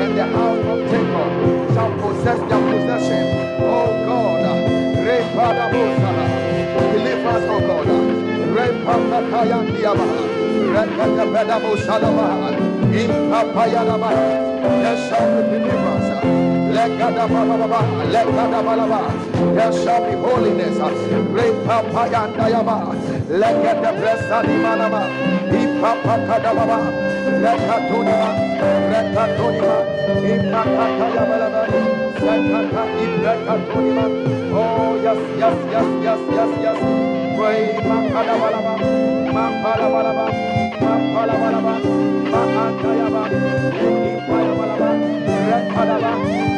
And the house of Jacob shall possess their possession. Oh God. Deliver us, oh God. Repada kaya ndiyama. Rekada beda bosa dama. Impapayadaba. There shall be deliverance. Lekadabalaba. Lekadabalaba. There shall be holiness. Repapayandayaba. Lekadabressadimanaba. Ipapakadababa. Lekatonima. Lekatonima. Impapakayabalaba. Oh, yes, yes, yes, yes, yes, yes. Pray, Makadabalaba. Mapalabalaba. Mapalabalaba. Makantayaba. Ipayabalaba. Rekadaba. Rekadaba.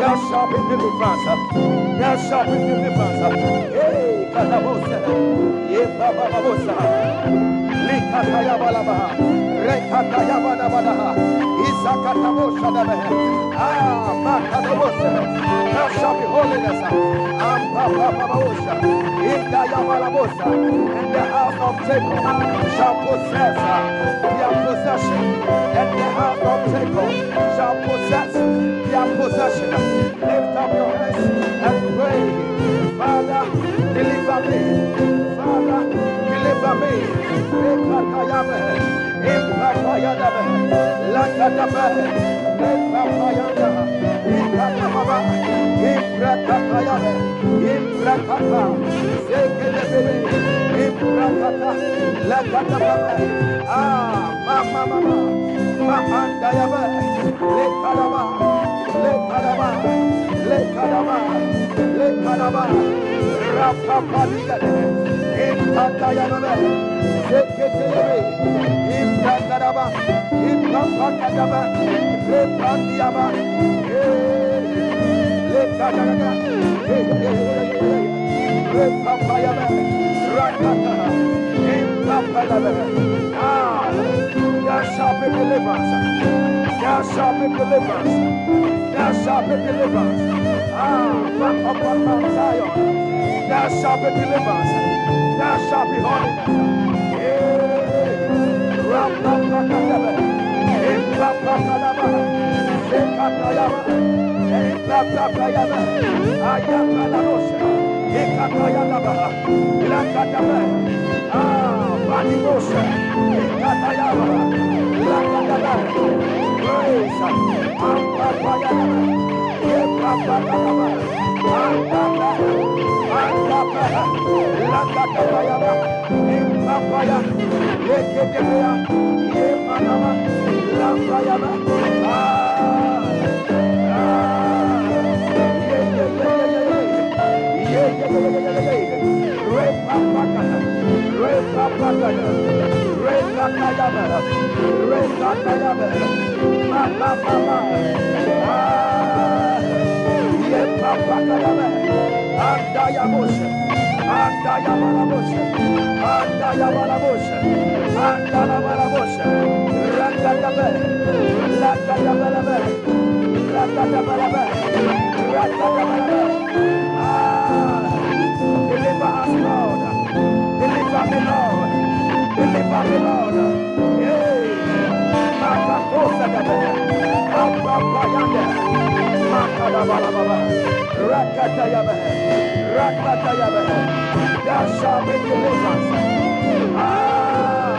Thou shalt be deliverance. Thou shalt be deliverance. Hey, Kadabosa, Yebababosa, Likatayabalabaha, Rekatayabadabaha, Isakatabosa, Ah, Makadabosa. Thou shalt be holiness. Ampapababosa, Indayabalabosa, and the house of Jacob shall possess possession, and the house of Jacob shall possess their possession. Lift up your hands and pray. Father, deliver me. Father, deliver me. Lakadabe, Repapayada, Ikadababa, Imprakatayabe, Imprakata, Zekedebe, Imprakata, Lakadabe, Ah, Mama, Mama, Mama, Dayabe, Lekadaba, Lekadaba, Lekadaba, Lekadaba, Rapapaligade, Impatayabe, Zeketebe, Impakadaba, Impakadaba, Repandiaba, Lekadaba, Repapayabe, Rakata, Impapadabe, Ah, there shall be deliverance. There shall be deliverance. There shall be deliverance. Ah, back upon Mount Zion. There shall be deliverance. There shall be holiness. Yeah. Rapapakadabe. Impapakadaba. Zekatayaba. Impapakayaba. Ayakadabosha. Ikatayadaba. Lakadabe. Ah, Ah. Rakatabalaba. Rakatabalaba. Deliver me, Lord. Deliver me, Lord. Hey. Makakosa dabe. Apapayande. Makadabalababa. Rakatayabe. Rakatayabe. There shall be deliverance. Ah.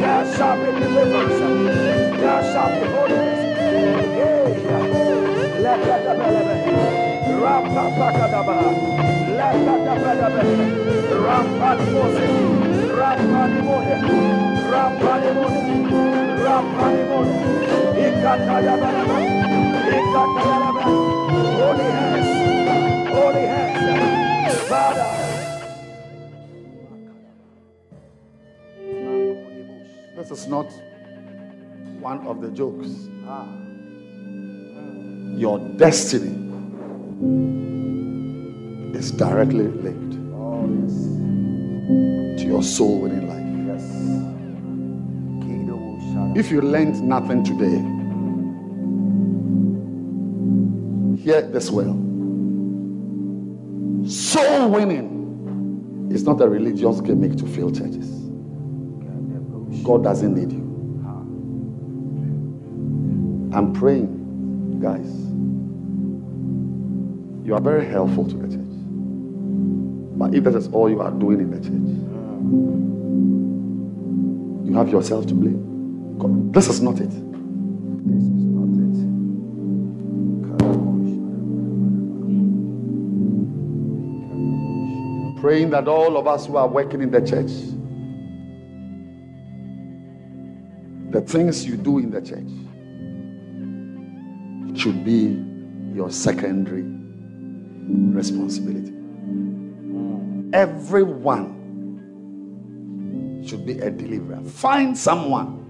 There shall be deliverance. There shall be holiness. Yeah. Lekadabelebe. Rapapakadaba. This is not one of the jokes. Your destiny is directly linked to your soul winning life. If you learned nothing today, hear this well. Soul winning is not a religious gimmick to fill churches. God doesn't need you. I'm praying, guys. You are very helpful to the church. But if that is all you are doing in the church, you have yourself to blame. God, this is not it. This is not it. Praying that all of us who are working in the church, the things you do in the church should be your secondary responsibility. Everyone should be a deliverer. Find someone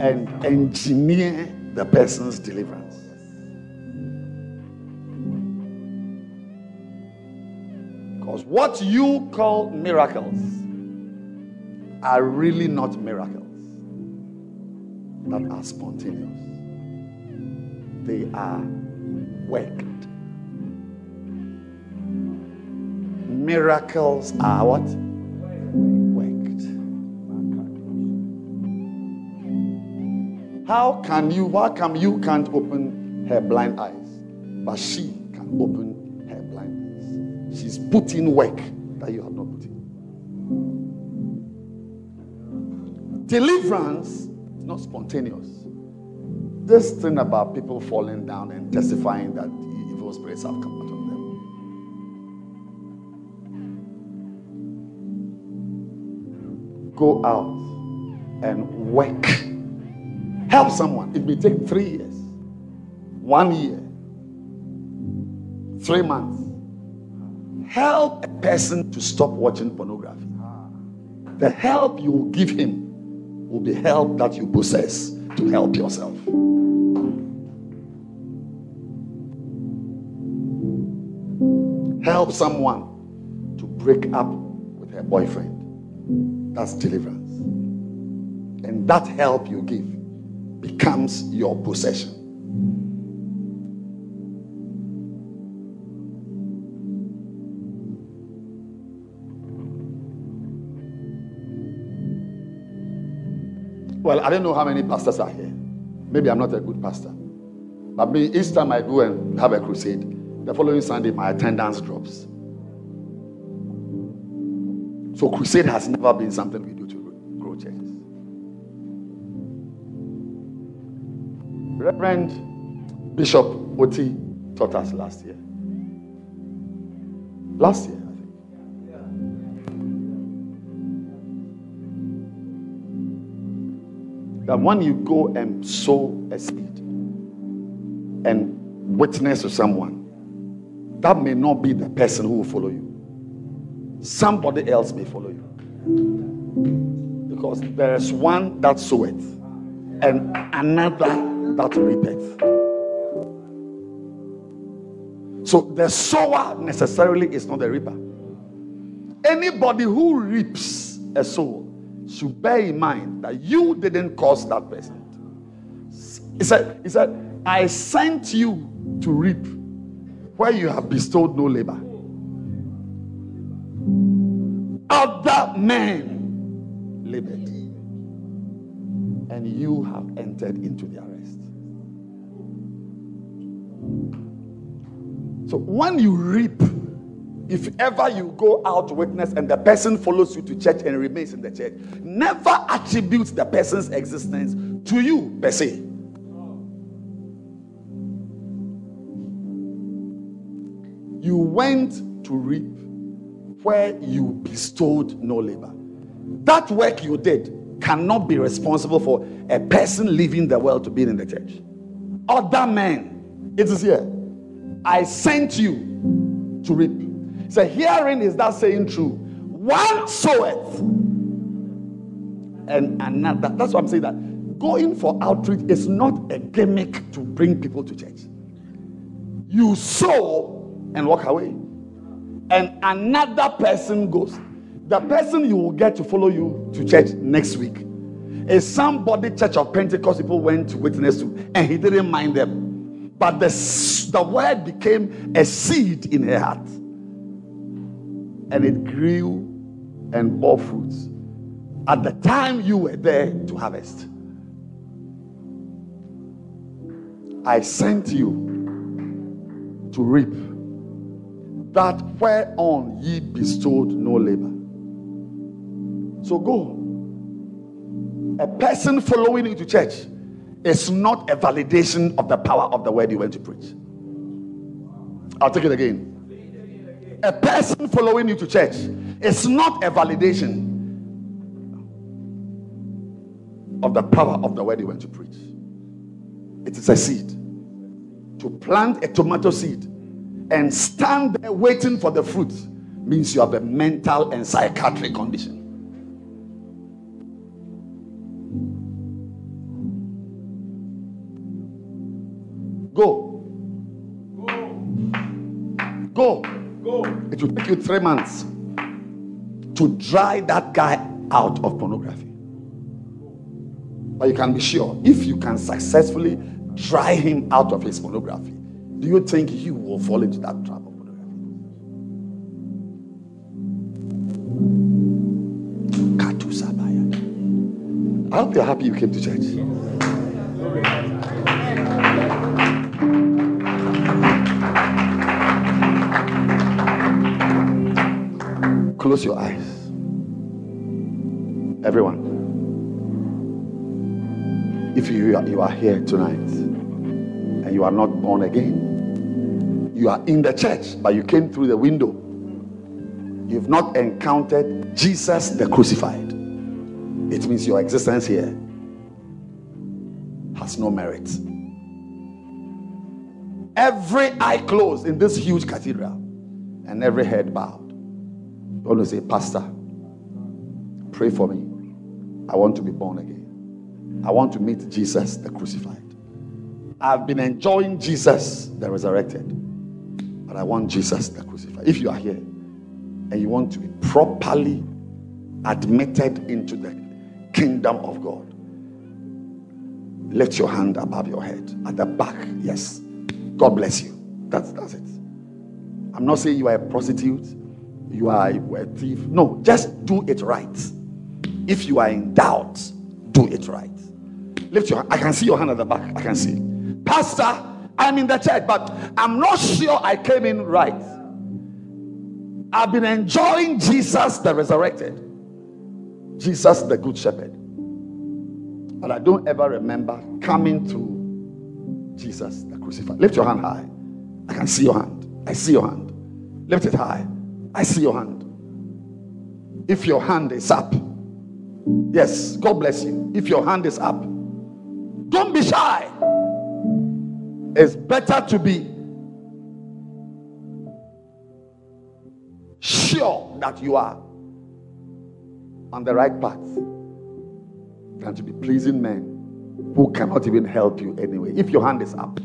and engineer the person's deliverance. Because what you call miracles are really not miracles that are spontaneous, they are worked. Miracles are what? Worked. How can you, why come you can't open her blind eyes, but she can open her blind eyes? She's putting work that you have not put in. Deliverance is not spontaneous. This thing about people falling down and testifying that evil spirits have come Go out and work. Help someone. It may take three years, one year, three months. Help a person to stop watching pornography. The help you give him will be help that you possess to help yourself. Help someone to break up with her boyfriend. That's deliverance. And that help you give becomes your possession. Well, I don't know how many pastors are here. Maybe I'm not a good pastor. But each time I go and have a crusade, the following Sunday, my attendance drops. So, crusade has never been something we do to grow churches. Reverend Bishop Oti taught us last year. Last year, I think. That when you go and sow a seed and witness to someone, that may not be the person who will follow you. Somebody else may follow you. Because there is one that soweth and another that reapeth. So the sower necessarily is not the reaper. Anybody who reaps a soul should bear in mind that you didn't cause that person. He said, he said, I sent you to reap where you have bestowed no labor. Men labored, and you have entered into their rest. So when you reap, if ever you go out to witness and the person follows you to church and remains in the church, never attribute the person's existence to you per se. You went to reap where you bestowed no labor. That work you did cannot be responsible for a person leaving the world to be in the church. Other men, it is here. I sent you to reap. So hearing is that saying true. One soweth, and another. That's what I'm saying. That going for outreach is not a gimmick to bring people to church. You sow and walk away, and another person goes. The person you will get to follow you to church next week is somebody Church of Pentecost people went to witness to, and he didn't mind them. But the, the word became a seed in her heart. And it grew and bore fruits at the time you were there to harvest. I sent you to reap that whereon ye bestowed no labor. So go. A person following you to church is not a validation of the power of the word you went to preach. I'll take it again. A person following you to church is not a validation of the power of the word you went to preach. It is a seed. To plant a tomato seed and stand there waiting for the fruit means you have a mental and psychiatric condition. Go. Go. Go. It will take you three months to dry that guy out of pornography. But you can be sure if you can successfully dry him out of his pornography, do you think you will fall into that trap? I hope you're happy you came to church. Close your eyes. Everyone. If you are, you are here tonight and you are not born again, you are in the church, but you came through the window. You've not encountered Jesus the crucified. It means your existence here has no merit. Every eye closed in this huge cathedral and every head bowed. You want to say, Pastor, pray for me. I want to be born again. I want to meet Jesus the crucified. I've been enjoying Jesus the resurrected, but I want Jesus the crucified. If you are here and you want to be properly admitted into the kingdom of God, lift your hand above your head at the back. Yes. God bless you. That's that's it. I'm not saying you are a prostitute, you are a thief. No, just do it right. If you are in doubt, do it right. Lift your hand. I can see your hand at the back. I can see. Pastor, I'm in the church, but I'm not sure I came in right. I've been enjoying Jesus the resurrected, Jesus the good shepherd. But I don't ever remember coming to Jesus the crucified. Lift your hand high. I can see your hand. I see your hand. Lift it high. I see your hand. If your hand is up, yes, God bless you. If your hand is up, don't be shy. It's better to be sure that you are on the right path than to be pleasing men who cannot even help you anyway. If your hand is up,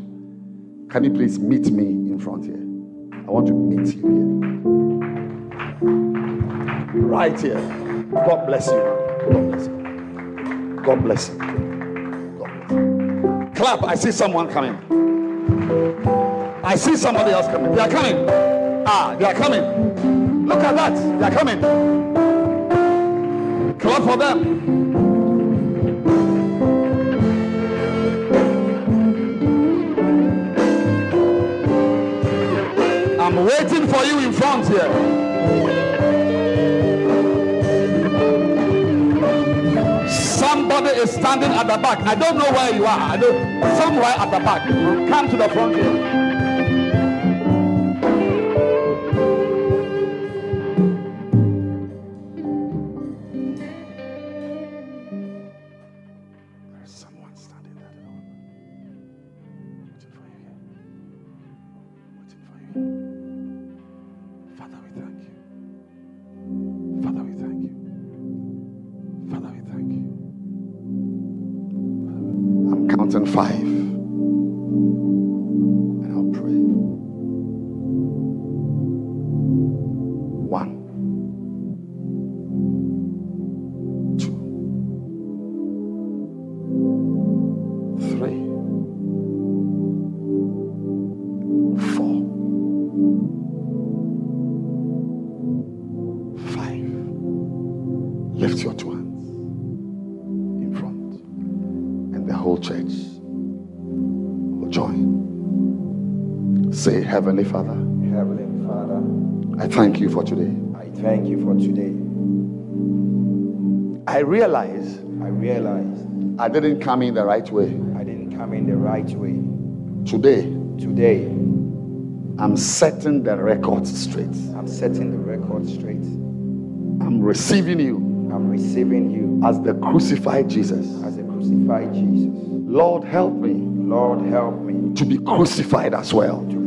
can you please meet me in front here? I want to meet you here. Right here. God bless you. God bless you. God bless you. God bless you. Clap. I see someone coming. I see somebody else coming. They are coming. Ah, they are coming. Look at that. They are coming. Clap for them. I'm waiting for you in front here. Is standing at the back. I don't know where you are. I don't, somewhere at the back. Come to the front here. Heavenly Father, Heavenly Father, I thank you for today. I thank you for today. I realize I realize I didn't come in the right way. I didn't come in the right way. Today, Today, I'm setting the record straight. I'm setting the record straight. I'm receiving you I'm receiving you as the crucified Jesus. as a crucified Jesus. Lord, help me Lord, help me to be crucified as well.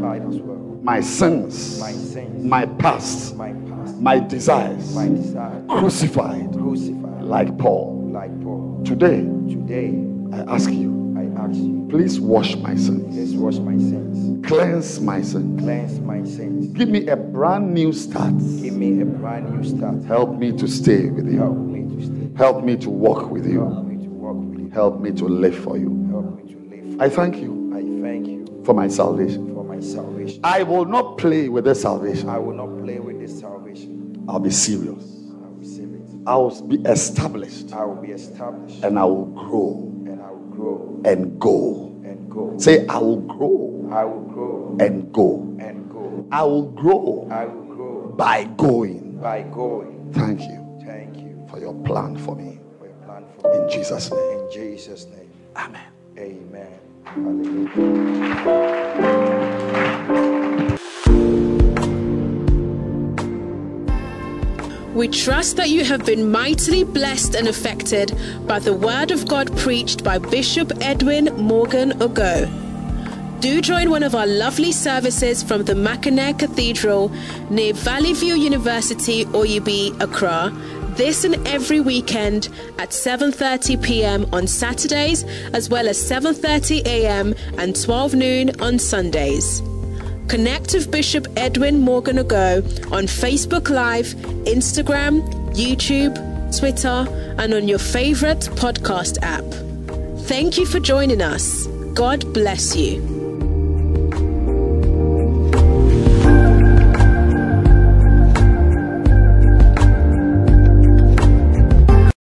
Crucified as well. my sins, my sins, my past, my past, my desires, my desire, crucified crucified like Paul. like Paul. Today, Today, I ask you, I ask you, please wash my sins, please wash my sins, cleanse my sins, cleanse my sins, give me a brand new start. give me a brand new start. Help me to stay with Help you. me to stay. Help me to walk with Help you. me to walk with you. Help me to live for you. Help me to live. I thank you I thank you for my salvation. for my salvation. I will not play with this salvation. I will not play with this salvation. I'll be serious. I will receive it. I will be established I will be established and I will grow and I will grow and go. and go. Say, I will grow I will grow and go. and go. I will grow I will grow by going. by going. Thank you Thank you for your plan for me. for your plan for me. In Jesus' name. In Jesus' name. Amen. Amen. We trust that you have been mightily blessed and affected by the word of God preached by Bishop Edwin Morgan Ogo. Do join one of our lovely services from the Mackinac Cathedral near Valley View University, Oyibi, Accra, this and every weekend at 7:30 p.m. on Saturdays as well as 7:30 a.m. and 12 noon on Sundays. Connect with Bishop Edwin Morgan Ago on Facebook Live, Instagram, YouTube, Twitter, and on your favorite podcast app. Thank you for joining us. God bless you.